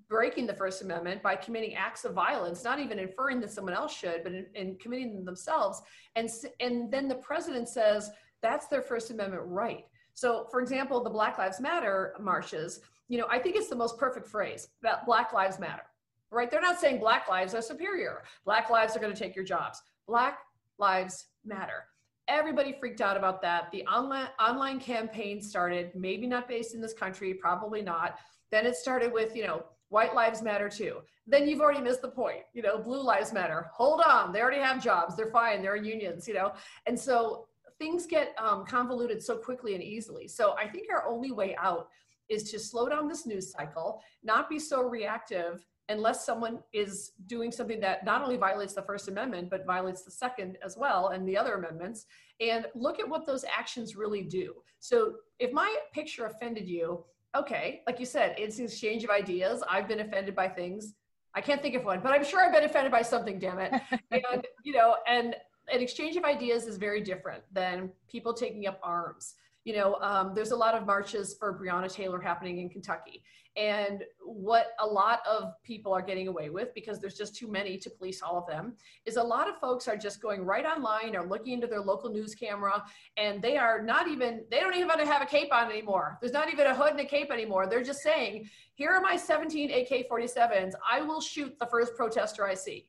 S3: breaking the First Amendment by committing acts of violence, not even inferring that someone else should, but in, in, committing them themselves. And, and then the president says that's their First Amendment right. So, for example, the Black Lives Matter marches, you know, I think it's the most perfect phrase that Black Lives Matter, right? They're not saying Black lives are superior, Black lives are going to take your jobs. Black Lives Matter. Everybody freaked out about that. The online online campaign started, maybe not based in this country, probably not. Then it started with, you know, white lives matter too. Then you've already missed the point. You know, blue lives matter. Hold on, they already have jobs. They're fine. They're in unions. You know, and so things get um, convoluted so quickly and easily. So I think our only way out is to slow down this news cycle, not be so reactive unless someone is doing something that not only violates the First Amendment, but violates the Second as well and the other amendments, and look at what those actions really do. So if my picture offended you, okay, like you said, it's an exchange of ideas. I've been offended by things. I can't think of one, but I'm sure I've been offended by something, damn it. and, you know, and an exchange of ideas is very different than people taking up arms. You know, um, there's a lot of marches for Breonna Taylor happening in Kentucky. And what a lot of people are getting away with, because there's just too many to police all of them, is a lot of folks are just going right online or looking into their local news camera, and they are not even, they don't even have a cape on anymore. There's not even a hood and a cape anymore. They're just saying, here are my 17 AK 47s. I will shoot the first protester I see.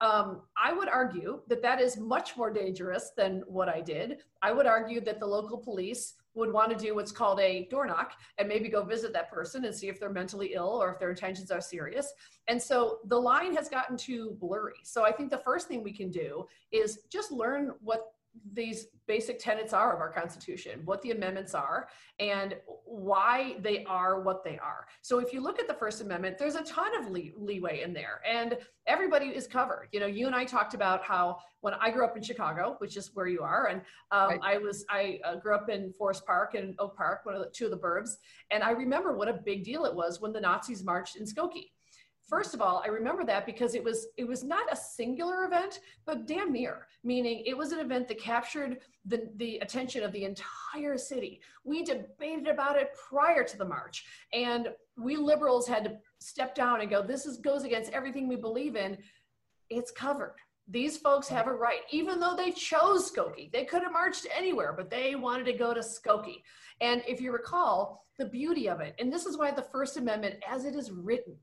S3: Um, I would argue that that is much more dangerous than what I did. I would argue that the local police would want to do what's called a door knock and maybe go visit that person and see if they're mentally ill or if their intentions are serious. And so the line has gotten too blurry. So I think the first thing we can do is just learn what these basic tenets are of our Constitution, what the amendments are, and why they are what they are. So if you look at the First Amendment, there's a ton of lee- leeway in there, and everybody is covered. You know, you and I talked about how when I grew up in Chicago, which is where you are, and um, right. I was I uh, grew up in Forest Park and Oak Park, one of the two of the burbs, and I remember what a big deal it was when the Nazis marched in Skokie First of all, I remember that because it was it was not a singular event, but damn near. Meaning, it was an event that captured the the attention of the entire city. We debated about it prior to the march, and we liberals had to step down and go. This is goes against everything we believe in. It's covered. These folks have a right, even though they chose Skokie. They could have marched anywhere, but they wanted to go to Skokie. And if you recall, the beauty of it, and this is why the First Amendment, as it is written,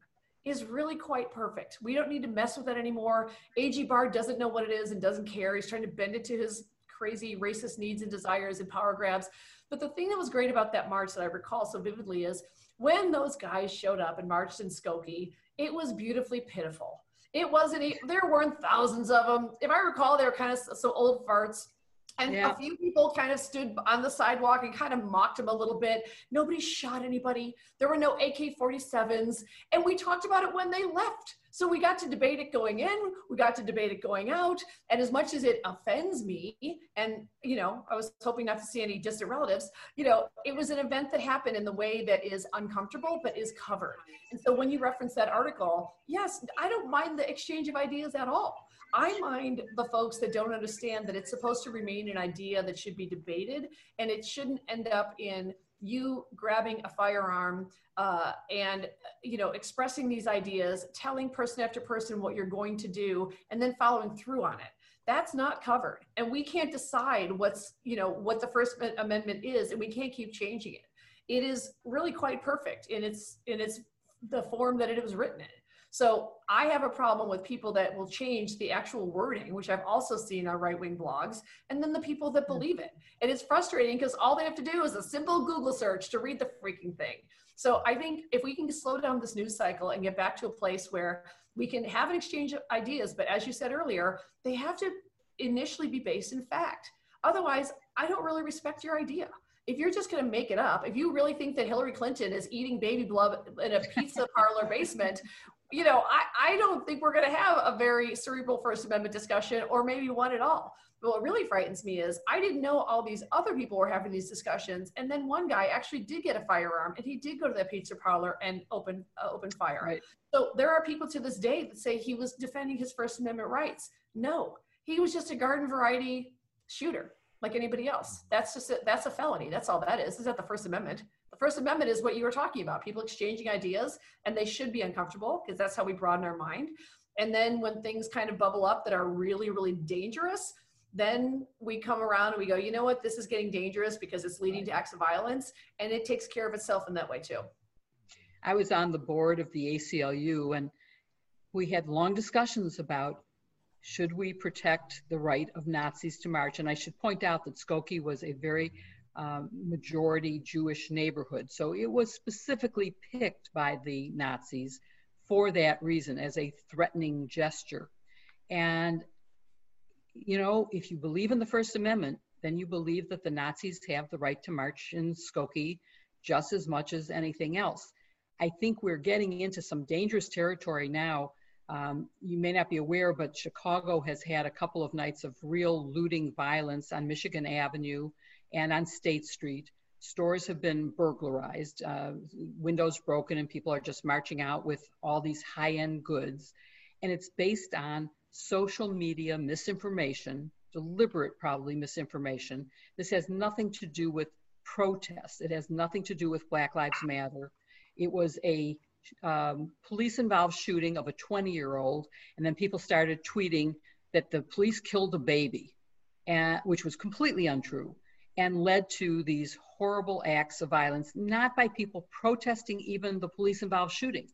S3: is really quite perfect. We don't need to mess with that anymore. A.G. Barr doesn't know what it is and doesn't care. He's trying to bend it to his crazy racist needs and desires and power grabs. But the thing that was great about that march that I recall so vividly is when those guys showed up and marched in Skokie, it was beautifully pitiful. It wasn't, there weren't thousands of them. If I recall, they were kind of so old farts And
S2: Yeah.
S3: a few people kind of stood on the sidewalk and kind of mocked him a little bit. Nobody shot anybody. There were no AK 47s. And we talked about it when they left. So we got to debate it going in, we got to debate it going out. And as much as it offends me, and, you know, I was hoping not to see any distant relatives, you know, it was an event that happened in the way that is uncomfortable, but is covered. And so when you reference that article, yes, I don't mind the exchange of ideas at all. I mind the folks that don't understand that it's supposed to remain an idea that should be debated and it shouldn't end up in you grabbing a firearm uh, and you know expressing these ideas telling person after person what you're going to do and then following through on it. That's not covered and we can't decide what's you know what the first amendment is and we can't keep changing it. It is really quite perfect in its in its the form that it was written in so I have a problem with people that will change the actual wording, which I've also seen on right wing blogs, and then the people that hmm. believe it. And it's frustrating because all they have to do is a simple Google search to read the freaking thing. So I think if we can slow down this news cycle and get back to a place where we can have an exchange of ideas, but as you said earlier, they have to initially be based in fact. Otherwise, I don't really respect your idea if you're just going to make it up, if you really think that Hillary Clinton is eating baby blood in a pizza parlor basement, you know, I, I don't think we're going to have a very cerebral First Amendment discussion or maybe one at all. But what really frightens me is I didn't know all these other people were having these discussions. And then one guy actually did get a firearm and he did go to that pizza parlor and open, uh, open fire.
S2: Right.
S3: So there are people to this day that say he was defending his First Amendment rights. No, he was just a garden variety shooter like anybody else. That's just a, that's a felony. That's all that is. Is that the First Amendment? The First Amendment is what you were talking about people exchanging ideas, and they should be uncomfortable because that's how we broaden our mind. And then when things kind of bubble up that are really, really dangerous, then we come around and we go, you know what, this is getting dangerous because it's leading to acts of violence, and it takes care of itself in that way too.
S2: I was on the board of the ACLU and we had long discussions about should we protect the right of Nazis to march? And I should point out that Skokie was a very um, majority Jewish neighborhood. So it was specifically picked by the Nazis for that reason as a threatening gesture. And, you know, if you believe in the First Amendment, then you believe that the Nazis have the right to march in Skokie just as much as anything else. I think we're getting into some dangerous territory now. Um, you may not be aware, but Chicago has had a couple of nights of real looting violence on Michigan Avenue and on State Street. Stores have been burglarized, uh, windows broken, and people are just marching out with all these high end goods. And it's based on social media misinformation, deliberate, probably misinformation. This has nothing to do with protests, it has nothing to do with Black Lives Matter. It was a um, police involved shooting of a 20 year old, and then people started tweeting that the police killed a baby, and, which was completely untrue and led to these horrible acts of violence, not by people protesting even the police involved shooting.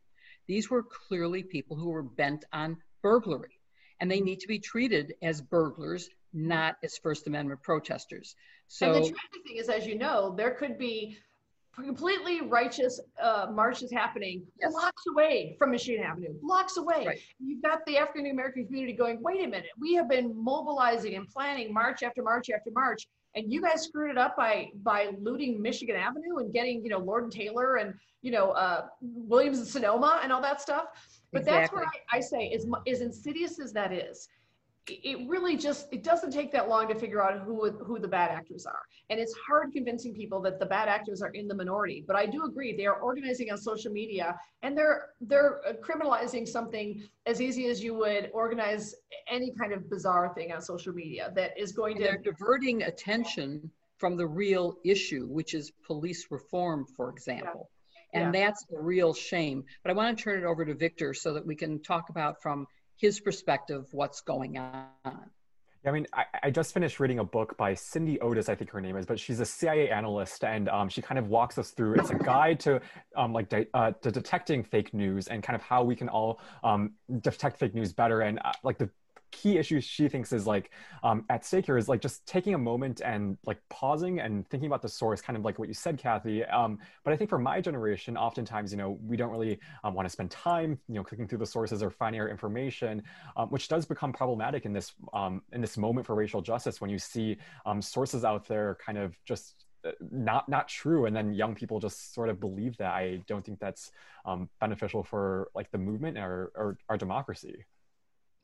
S2: These were clearly people who were bent on burglary, and they need to be treated as burglars, not as First Amendment protesters. So,
S3: and the tragic thing is, as you know, there could be completely righteous uh, marches happening yes. blocks away from Michigan Avenue, blocks away. Right. You've got the African American community going, wait a minute, we have been mobilizing and planning march after march after march and you guys screwed it up by by looting Michigan Avenue and getting you know Lord and Taylor and you know uh, Williams and Sonoma and all that stuff. But exactly. that's where I, I say, as as insidious as that is, it really just it doesn't take that long to figure out who who the bad actors are and it's hard convincing people that the bad actors are in the minority but i do agree they are organizing on social media and they're they're criminalizing something as easy as you would organize any kind of bizarre thing on social media that is going
S2: and to they're diverting attention from the real issue which is police reform for example yeah. and yeah. that's a real shame but i want to turn it over to victor so that we can talk about from his perspective what's going on.
S1: Yeah, I mean, I, I, just finished reading a book by Cindy Otis, I think her name is, but she's a CIA analyst, and um, she kind of walks us through. It's a guide to um, like de- uh, to detecting fake news and kind of how we can all um, detect fake news better. And uh, like the key issue she thinks is like um, at stake here is like just taking a moment and like pausing and thinking about the source, kind of like what you said, Kathy. Um, but I think for my generation, oftentimes, you know, we don't really um, want to spend time, you know, clicking through the sources or finding our information, um, which does become problematic in this um, in this moment for racial justice when you see um, sources out there kind of just uh, not not true and then young people just sort of believe that i don't think that's um, beneficial for like the movement or, or our democracy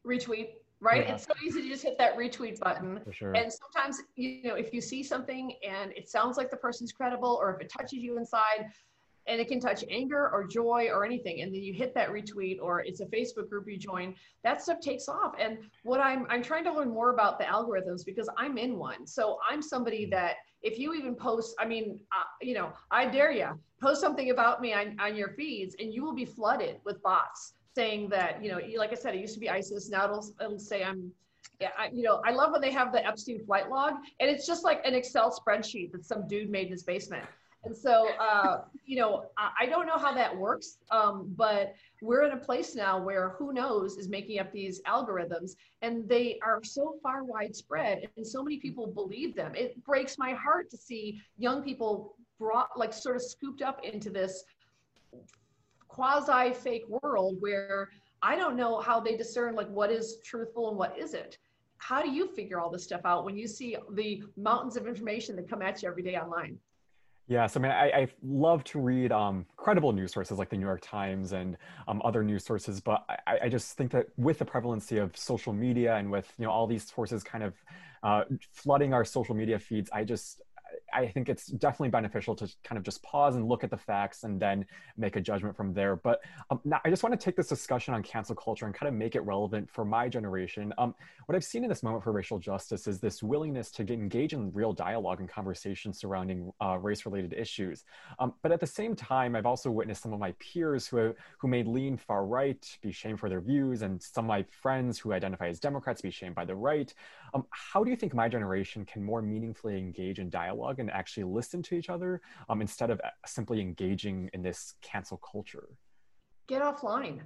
S3: retweet right yeah. it's so easy to just hit that retweet button
S1: for sure.
S3: and sometimes you know if you see something and it sounds like the person's credible or if it touches you inside and it can touch anger or joy or anything and then you hit that retweet or it's a facebook group you join that stuff takes off and what i'm i'm trying to learn more about the algorithms because i'm in one so i'm somebody mm. that if you even post i mean uh, you know i dare you post something about me on, on your feeds and you will be flooded with bots saying that you know like i said it used to be isis now it'll, it'll say i'm yeah, I, you know, I love when they have the Epstein flight log, and it's just like an Excel spreadsheet that some dude made in his basement. And so, uh, you know, I, I, don't know how that works, um, but we're in a place now where who knows is making up these algorithms and they are so far widespread and so many people believe them. It breaks my heart to see young people brought, like, sort of scooped up into this quasi fake world where I don't know how they discern, like, what is truthful and what isn't. How do you figure all this stuff out when you see the mountains of information that come at you every day online?
S1: Yes, I mean, I, I love to read um, credible news sources like the New York Times and um, other news sources, but I, I, just think that with the prevalency of social media and with you know all these sources kind of uh, flooding our social media feeds, I just I think it's definitely beneficial to kind of just pause and look at the facts and then make a judgment from there. But um, now I just want to take this discussion on cancel culture and kind of make it relevant for my generation. Um, what I've seen in this moment for racial justice is this willingness to engage in real dialogue and conversation surrounding uh, race-related issues. Um, but at the same time, I've also witnessed some of my peers who, who may lean far right be shamed for their views, and some of my friends who identify as Democrats be shamed by the right. Um, how do you think my generation can more meaningfully engage in dialogue and actually listen to each other um, instead of uh, simply engaging in this cancel culture?
S3: Get offline.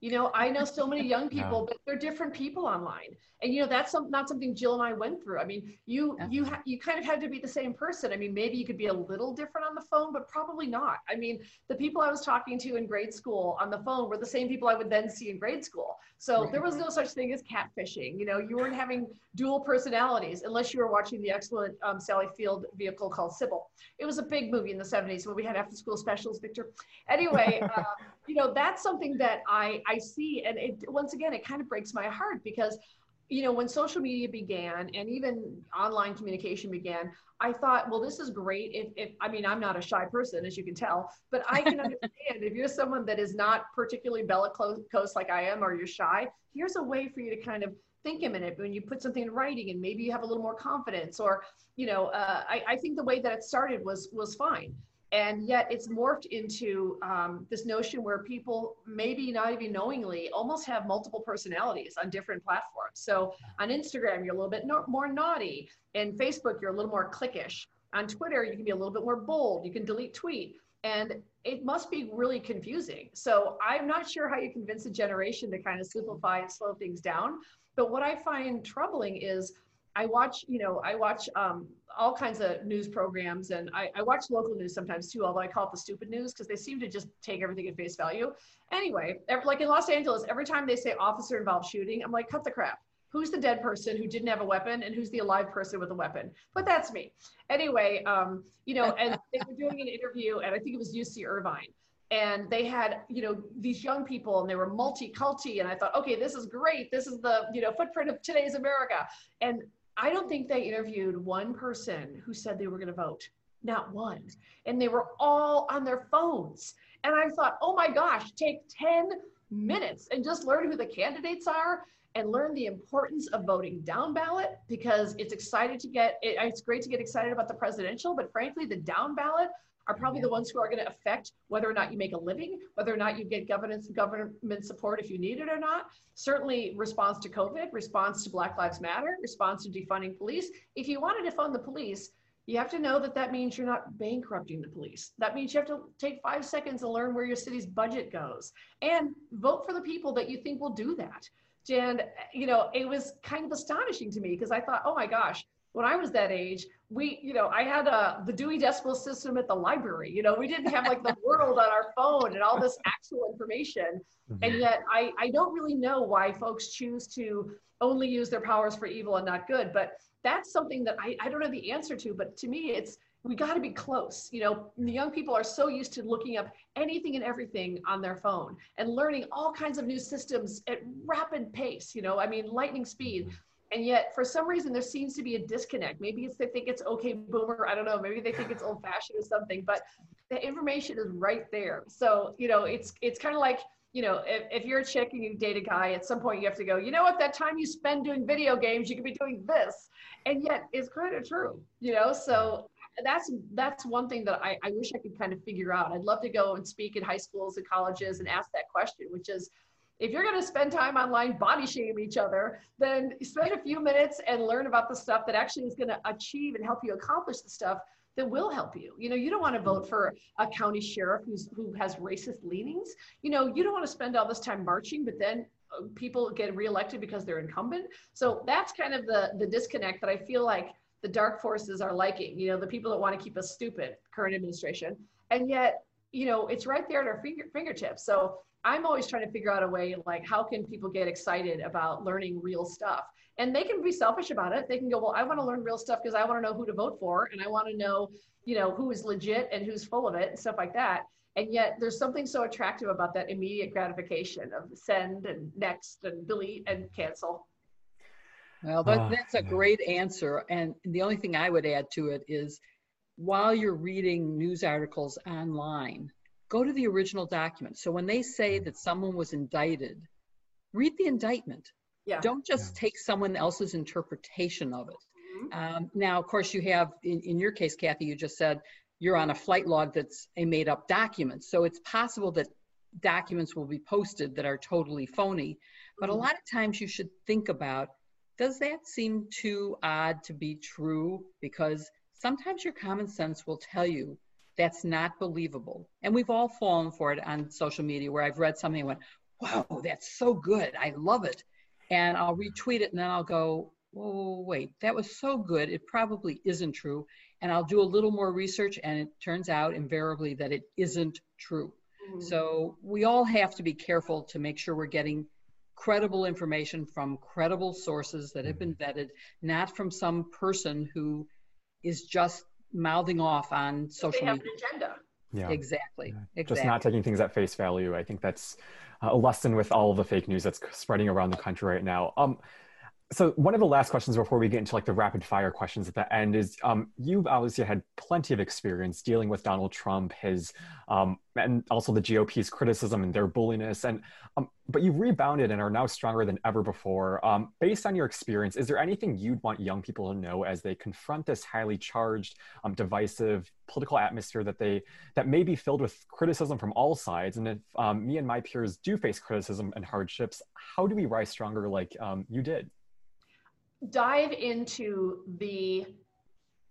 S3: You know, I know so many young people, but they're different people online. And you know, that's some, not something Jill and I went through. I mean, you you ha- you kind of had to be the same person. I mean, maybe you could be a little different on the phone, but probably not. I mean, the people I was talking to in grade school on the phone were the same people I would then see in grade school. So right. there was no such thing as catfishing. You know, you weren't having dual personalities unless you were watching the excellent um, Sally Field vehicle called Sybil. It was a big movie in the 70s when we had after school specials, Victor. Anyway, uh, you know, that's something that I I see, and it once again it kind of breaks my heart because you know, when social media began and even online communication began, I thought, well, this is great. If, if I mean, I'm not a shy person, as you can tell, but I can understand if you're someone that is not particularly bellicose like I am, or you're shy, here's a way for you to kind of think a minute when you put something in writing and maybe you have a little more confidence or, you know, uh, I, I think the way that it started was, was fine and yet it's morphed into um, this notion where people maybe not even knowingly almost have multiple personalities on different platforms. So on instagram you're a little bit no- more naughty. And facebook you're a little more cliquish. On twitter you can be a little bit more bold. You can delete tweet. And it must be really confusing. So i'm not sure how you convince a generation to kind of simplify and slow things down. But what i find troubling is I watch, you know, I watch um, all kinds of news programs and I, I, watch local news sometimes too, although I call it the stupid news because they seem to just take everything at face value. Anyway, like in Los Angeles, every time they say officer involved shooting, I'm like, cut the crap. Who's the dead person who didn't have a weapon and who's the alive person with a weapon? But that's me. Anyway, um, you know, and they were doing an interview and I think it was UC Irvine and they had you know these young people and they were multi-culti and i thought okay this is great this is the you know footprint of today's america and I don't think they interviewed one person who said they were going to vote, not one. And they were all on their phones. And I thought, oh my gosh, take 10 minutes and just learn who the candidates are and learn the importance of voting down ballot because it's excited to get it, it's great to get excited about the presidential but frankly the down ballot are probably the ones who are going to affect whether or not you make a living, whether or not you get governance, government support if you need it or not. Certainly, response to COVID, response to Black Lives Matter, response to defunding police. If you want to defund the police, you have to know that that means you're not bankrupting the police. That means you have to take five seconds to learn where your city's budget goes and vote for the people that you think will do that. And, you know, it was kind of astonishing to me because I thought, oh my gosh, when I was that age, we, you know, I had a, uh, the Dewey Decimal System at the library. You know, we didn't have like the world on our phone and all this actual information. Mm-hmm. And yet I, I don't really know why folks choose to only use their powers for evil and not good. But that's something that I, I don't know the answer to. But to me, it's we got to be close. You know, the young people are so used to looking up anything and everything on their phone and learning all kinds of new systems at rapid pace. You know, I mean, lightning speed. And yet, for some reason, there seems to be a disconnect. Maybe it's they think it's okay boomer. I don't know. Maybe they think it's old fashioned or something. But the information is right there. So you know, it's it's kind of like you know, if, if you're a chick and you date a guy, at some point you have to go. You know what? That time you spend doing video games, you could be doing this. And yet, it's kind of true. You know, so that's that's one thing that I, I wish I could kind of figure out. I'd love to go and speak at high schools and colleges and ask that question, which is if you're going to spend time online body shame each other, then spend a few minutes and learn about the stuff that actually is going to achieve and help you accomplish the stuff that will help you. You know, you don't want to vote for a county sheriff who's who has racist leanings. You know, you don't want to spend all this time marching, but then uh, people get reelected because they're incumbent. So that's kind of the the disconnect that I feel like the dark forces are liking. You know, the people that want to keep us stupid, current administration, and yet you know it's right there at our finger, fingertips. So I'm always trying to figure out a way like how can people get excited about learning real stuff? And they can be selfish about it. They can go, well, I want to learn real stuff because I want to know who to vote for and I want to know, you know, who is legit and who's full of it and stuff like that. And yet there's something so attractive about that immediate gratification of send and next and delete and cancel.
S2: Well, that, ah, that's a great answer. And the only thing I would add to it is while you're reading news articles online, go to the original document. So when they say that someone was indicted, read the indictment. Yeah. Don't just yeah. take someone else's interpretation of it. Mm-hmm. Um, now, of course, you have, in, in your case, Kathy, you just said you're on a flight log that's a made up document. So it's possible that documents will be posted that are totally phony. But mm-hmm. a lot of times you should think about does that seem too odd to be true? Because sometimes your common sense will tell you that's not believable. And we've all fallen for it on social media where I've read something and went, wow, that's so good. I love it. And I'll retweet it and then I'll go, whoa, wait, that was so good. It probably isn't true. And I'll do a little more research and it turns out invariably that it isn't true. Mm-hmm. So we all have to be careful to make sure we're getting credible information from credible sources that have been vetted, not from some person who is just mouthing off on social
S3: they have
S2: media.
S3: An agenda.
S2: Yeah. Exactly.
S1: Yeah.
S2: exactly.
S1: Just not taking things at face value. I think that's a lesson with all of the fake news that's spreading around the country right now. Um, so one of the last questions before we get into like the rapid fire questions at the end is um, you've obviously had plenty of experience dealing with donald trump his um, and also the gop's criticism and their bulliness. And um, but you've rebounded and are now stronger than ever before. Um, based on your experience is there anything you'd want young people to know as they confront this highly charged um, divisive political atmosphere that they that may be filled with criticism from all sides? And if um, me and my peers do face criticism and hardships how do we rise stronger like you did
S3: dive into the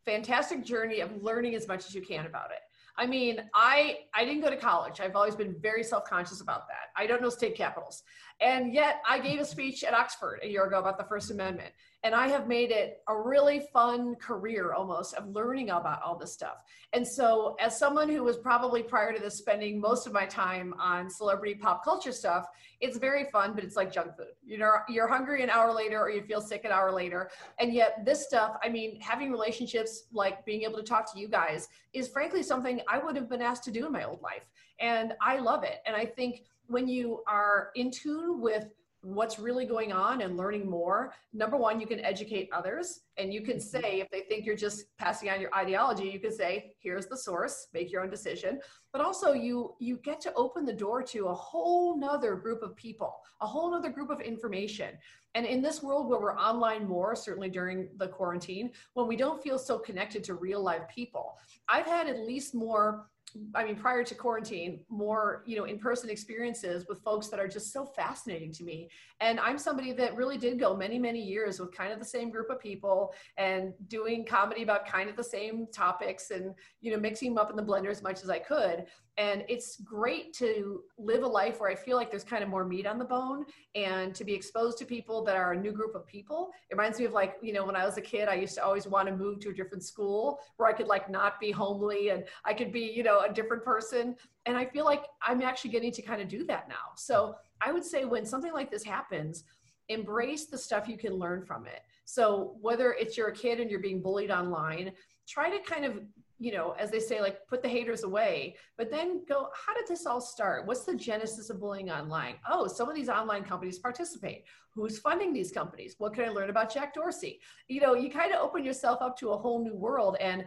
S3: fantastic journey of learning as much as you can about it. I mean, I I didn't go to college. I've always been very self-conscious about that. I don't know state capitals. And yet I gave a speech at Oxford a year ago about the First Amendment. And I have made it a really fun career almost of learning about all this stuff. And so, as someone who was probably prior to this spending most of my time on celebrity pop culture stuff, it's very fun, but it's like junk food. You know, you're hungry an hour later or you feel sick an hour later. And yet, this stuff, I mean, having relationships like being able to talk to you guys is frankly something I would have been asked to do in my old life. And I love it. And I think when you are in tune with what's really going on and learning more number one you can educate others and you can mm-hmm. say if they think you're just passing on your ideology you can say here's the source make your own decision but also you you get to open the door to a whole nother group of people a whole nother group of information and in this world where we're online more certainly during the quarantine when we don't feel so connected to real live people i've had at least more I mean, prior to quarantine, more, you know, in-person experiences with folks that are just so fascinating to me. And I'm somebody that really did go many, many years with kind of the same group of people and doing comedy about kind of the same topics and, you know, mixing them up in the blender as much as I could and it's great to live a life where i feel like there's kind of more meat on the bone and to be exposed to people that are a new group of people. It reminds me of like you know when i was a kid i used to always want to move to a different school where i could like not be homely and i could be you know a different person. And i feel like i'm actually getting to kind of do that now. So i would say when something like this happens embrace the stuff you can learn from it. So whether it's you're a kid and you're being bullied online try to kind of you know, as they say, like put the haters away, but then go, how did this all start? What's the genesis of bullying online? Oh, some of these online companies participate. Who's funding these companies? What can I learn about Jack Dorsey? You know, you kind of open yourself up to a whole new world. And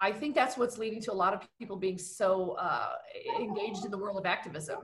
S3: I think that's what's leading to a lot of people being so uh, engaged in the world of activism.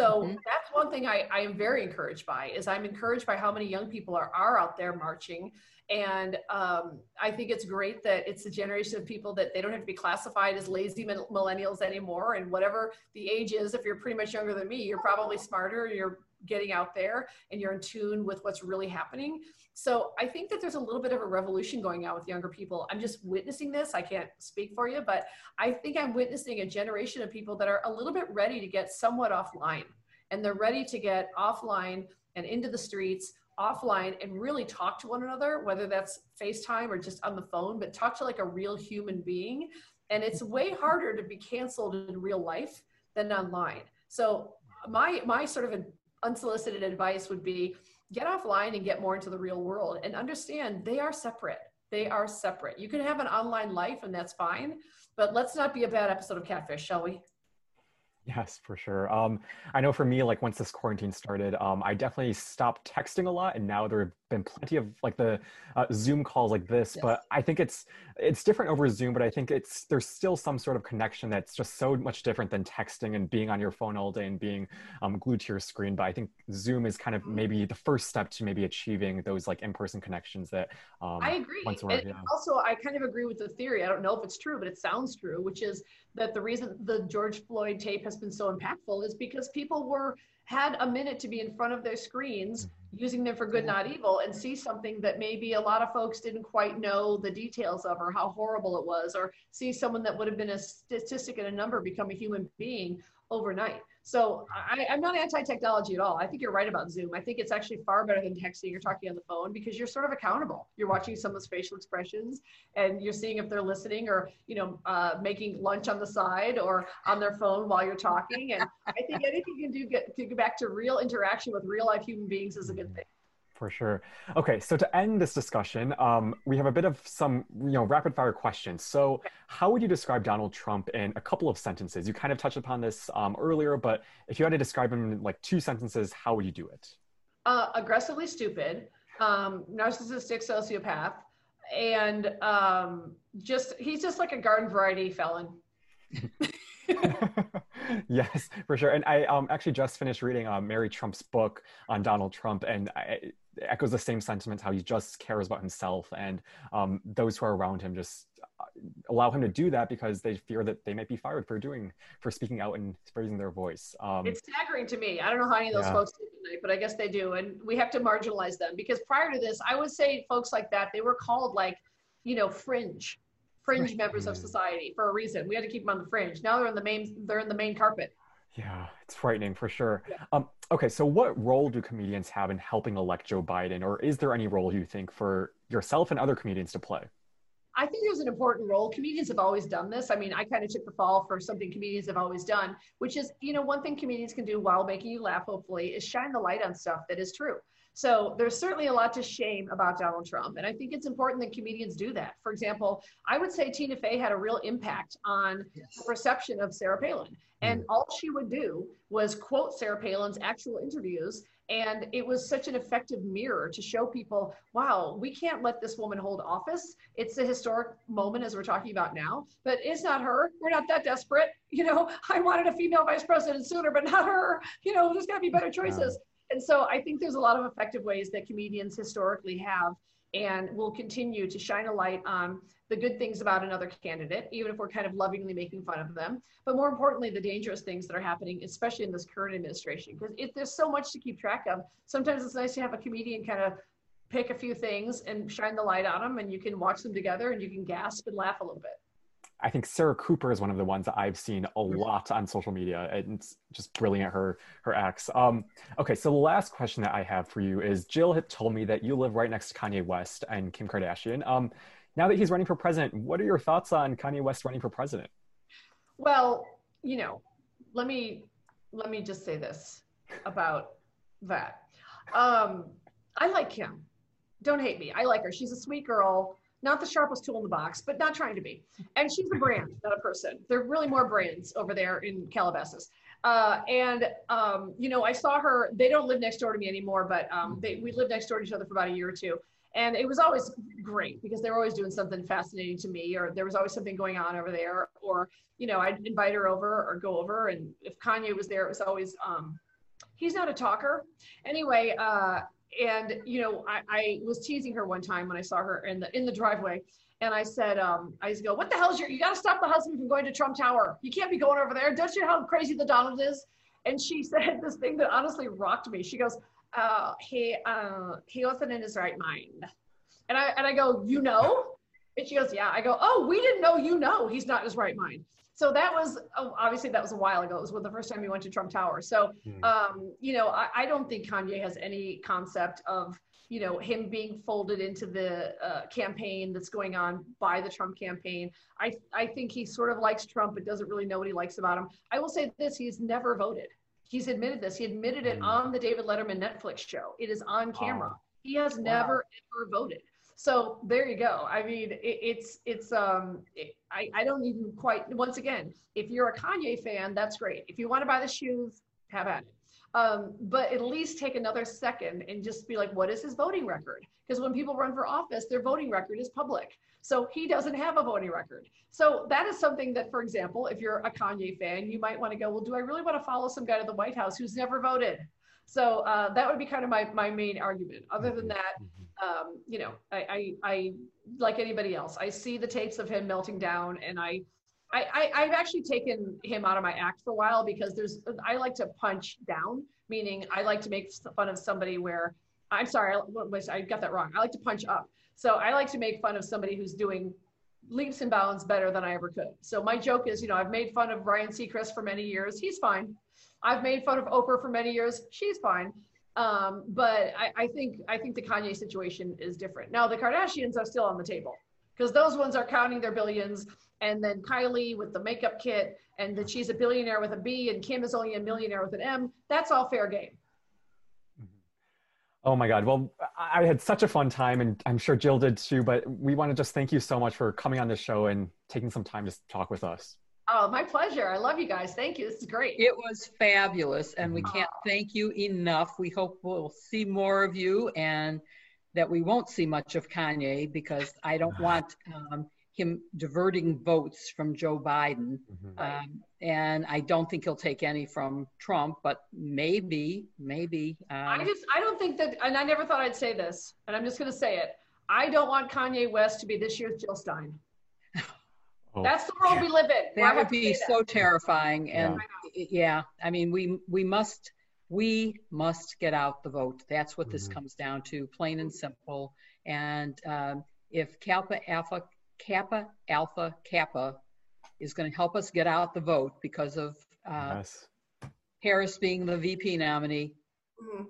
S3: So mm-hmm. that's one thing I, I am very encouraged by is I'm encouraged by how many young people are, are out there marching and um, I think it's great that it's a generation of people that they don't have to be classified as lazy millennials anymore. And whatever the age is, if you're pretty much younger than me, you're probably smarter. You're getting out there and you're in tune with what's really happening. So I think that there's a little bit of a revolution going on with younger people. I'm just witnessing this. I can't speak for you, but I think I'm witnessing a generation of people that are a little bit ready to get somewhat offline and they're ready to get offline and into the streets offline and really talk to one another, whether that's FaceTime or just on the phone, but talk to like a real human being. And it's way harder to be canceled in real life than online. So my my sort of unsolicited advice would be get offline and get more into the real world and understand they are separate. They are separate. You can have an online life and that's fine, but let's not be a bad episode of Catfish, shall we?
S1: Yes, for sure. Um, I know for me, like once this quarantine started, um, I definitely stopped texting a lot, and now there have been plenty of like the uh, Zoom calls like this. Yes. But I think it's it's different over Zoom, but I think it's there's still some sort of connection that's just so much different than texting and being on your phone all day and being um, glued to your screen. But I think Zoom is kind of mm-hmm. maybe the first step to maybe achieving those like in-person connections that.
S3: Um, I agree. Once and yeah. Also, I kind of agree with the theory. I don't know if it's true, but it sounds true, which is that the reason the George Floyd tape has been so impactful is because people were had a minute to be in front of their screens mm-hmm. using them for good not evil and see something that maybe a lot of folks didn't quite know the details of or how horrible it was or see someone that would have been a statistic and a number become a human being overnight so I, am not anti-technology at all. I think you're right about Zoom. I think it's actually far better than texting or talking on the phone because you're sort of accountable. You're watching someone's facial expressions and you're seeing if they're listening or you know uh, making lunch on the side or on their phone while you're talking. And I think anything you can do get to get back to real interaction with real life human beings is a good thing
S1: for sure. Okay, so to end this discussion, um, we have a bit of some, you know, rapid fire questions. So, how would you describe Donald Trump in a couple of sentences? You kind of touched upon this um, earlier, but if you had to describe him in like two sentences, how would you do it?
S3: Uh, aggressively stupid, um, narcissistic sociopath, and um, just he's just like a garden variety felon.
S1: yes, for sure. And I um, actually just finished reading uh, Mary Trump's book on Donald Trump, and I, echoes the same sentiments how he just cares about himself and um, those who are around him just uh, allow him to do that because they fear that they might be fired for doing for speaking out and raising their voice.
S3: Um, it's staggering to me. I don't know how any of those yeah. folks do tonight but i guess they do and we have to marginalize them because prior to this i would say folks like that they were called like you know fringe fringe members of society for a reason. We had to keep them on the fringe. Now they're in the main they're in the main carpet
S1: yeah, it's frightening for sure. Yeah. Um, okay, so what role do comedians have in helping elect Joe Biden, or is there any role you think for yourself and other comedians to play?
S3: I think there's an important role. Comedians have always done this. I mean, I kind of took the fall for something comedians have always done, which is, you know, one thing comedians can do while making you laugh, hopefully, is shine the light on stuff that is true. So there's certainly a lot to shame about Donald Trump. And I think it's important that comedians do that. For example, I would say Tina Fey had a real impact on yes. the perception of Sarah Palin. And mm. all she would do was quote Sarah Palin's actual interviews. And it was such an effective mirror to show people, wow, we can't let this woman hold office. It's a historic moment as we're talking about now, but it's not her. We're not that desperate. You know, I wanted a female vice president sooner, but not her. You know, there's got to be better choices. And so I think there's a lot of effective ways that comedians historically have and will continue to shine a light on the good things about another candidate, even if we're kind of lovingly making fun of them. But more importantly, the dangerous things that are happening, especially in this current administration, because there's so much to keep track of. Sometimes it's nice to have a comedian kind of pick a few things and shine the light on them, and you can watch them together and you can gasp and laugh a little bit.
S1: I think Sarah Cooper is one of the ones that I've seen a mm-hmm. lot on social media, and it's just brilliant. Her her acts. Um, okay, so the last question that I have for you is: Jill had told me that you live right next to Kanye West and Kim Kardashian. Um, now that he's running for president, what are your thoughts on Kanye West running for president?
S3: Well, you know, let me let me just say this about that. Um, I like Kim. Don't hate me. I like her. She's a sweet girl not the sharpest tool in the box, but not trying to be. And she's a brand, not a person. There are really more brands over there in Calabasas. Uh, and um, you know, I saw her. They don't live next door to me anymore, but um, they, we lived next door to each other for about a year or two. And it was always great because they were always doing something fascinating to me, or there was always something going on over there, or you know, I'd invite her over or go over. And if Kanye was there, it was always um, he's not a talker. Anyway, uh, and you know, I, I, was teasing her one time when I saw her in the in the driveway, and I said, um, I just go, "What the hell is your? You got to stop the husband from going to Trump Tower. You can't be going over there. Don't you know how crazy the Donald is?" And she said this thing that honestly rocked me. She goes, uh, "He uh, he wasn't in his right mind," and I and I go, "You know?" And she goes, "Yeah." I go, "Oh, we didn't know. You know, he's not in his right mind." So that was oh, obviously that was a while ago. It was the first time we went to Trump Tower. So mm. um, you know, I, I, don't think Kanye has any concept of you know him being folded into the uh, campaign that's going on by the Trump campaign. I I think he sort of likes Trump, but doesn't really know what he likes about him. I will say this: he's never voted. He's admitted this. He admitted it mm. on the David Letterman Netflix show. It is on camera. Wow. He has never ever voted. So there you go. I mean, it, it's it's um it, I I don't even quite. Once again, if you're a Kanye fan, that's great. If you want to buy the shoes, have at it. Um, but at least take another second and just be like, what is his voting record? Because when people run for office, their voting record is public. So he doesn't have a voting record. So that is something that, for example, if you're a Kanye fan, you might want to go, well, do I really want to follow some guy to the White House who's never voted? So uh, that would be kind of my, my main argument. Other than that, mm-hmm um, you know, I, I, I, like anybody else, I see the tapes of him melting down, and I, I, I, have actually taken him out of my act for a while because there's, I like to punch down, meaning I like to make fun of somebody where, I'm sorry, I, I got that wrong. I like to punch up. So I like to make fun of somebody who's doing leaps and bounds better than I ever could. So my joke is, you know, I've made fun of Ryan Seacrest for many years. He's fine. I've made fun of Oprah for many years. She's fine. Um, but I, I think I think the Kanye situation is different. Now the Kardashians are still on the table because those ones are counting their billions, and then Kylie with the makeup kit, and that she's a billionaire with a B, and Kim is only a millionaire with an M. That's all fair game.
S1: Mm-hmm. Oh my God. Well, I had such a fun time, and I'm sure Jill did too. But we want to just thank you so much for coming on the show and taking some time to talk with us.
S3: Oh, my pleasure. I love you guys. Thank you. This is great.
S2: It was fabulous, and we can't thank you enough. We hope we'll see more of you and that we won't see much of Kanye because I don't want um, him diverting votes from Joe Biden. Mm-hmm. Um, and I don't think he'll take any from Trump, but maybe, maybe.
S3: Um, I just, I don't think that, and I never thought I'd say this, and I'm just going to say it. I don't want Kanye West to be this year's Jill Stein. Oh, That's the world we live in.
S2: That would be so terrifying. And yeah. yeah. I mean, we we must we must get out the vote. That's what this mm-hmm. comes down to, plain and simple. And um, if Kappa Alpha Kappa Alpha Kappa is going to help us get out the vote because of uh, yes. Harris being the VP nominee, mm-hmm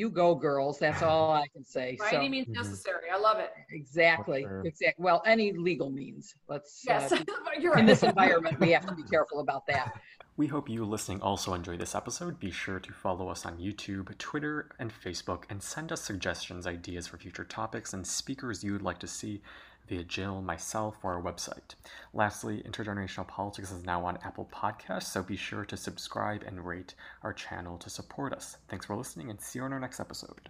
S2: you go girls that's all i can say
S3: by so, any means mm-hmm. necessary i love it
S2: exactly sure. exactly well any legal means let's yes uh, you're right. in this environment we have to be careful about that
S1: we hope you listening also enjoy this episode be sure to follow us on youtube twitter and facebook and send us suggestions ideas for future topics and speakers you would like to see via Jill, myself, or our website. Lastly, Intergenerational Politics is now on Apple Podcasts, so be sure to subscribe and rate our channel to support us. Thanks for listening, and see you on our next episode.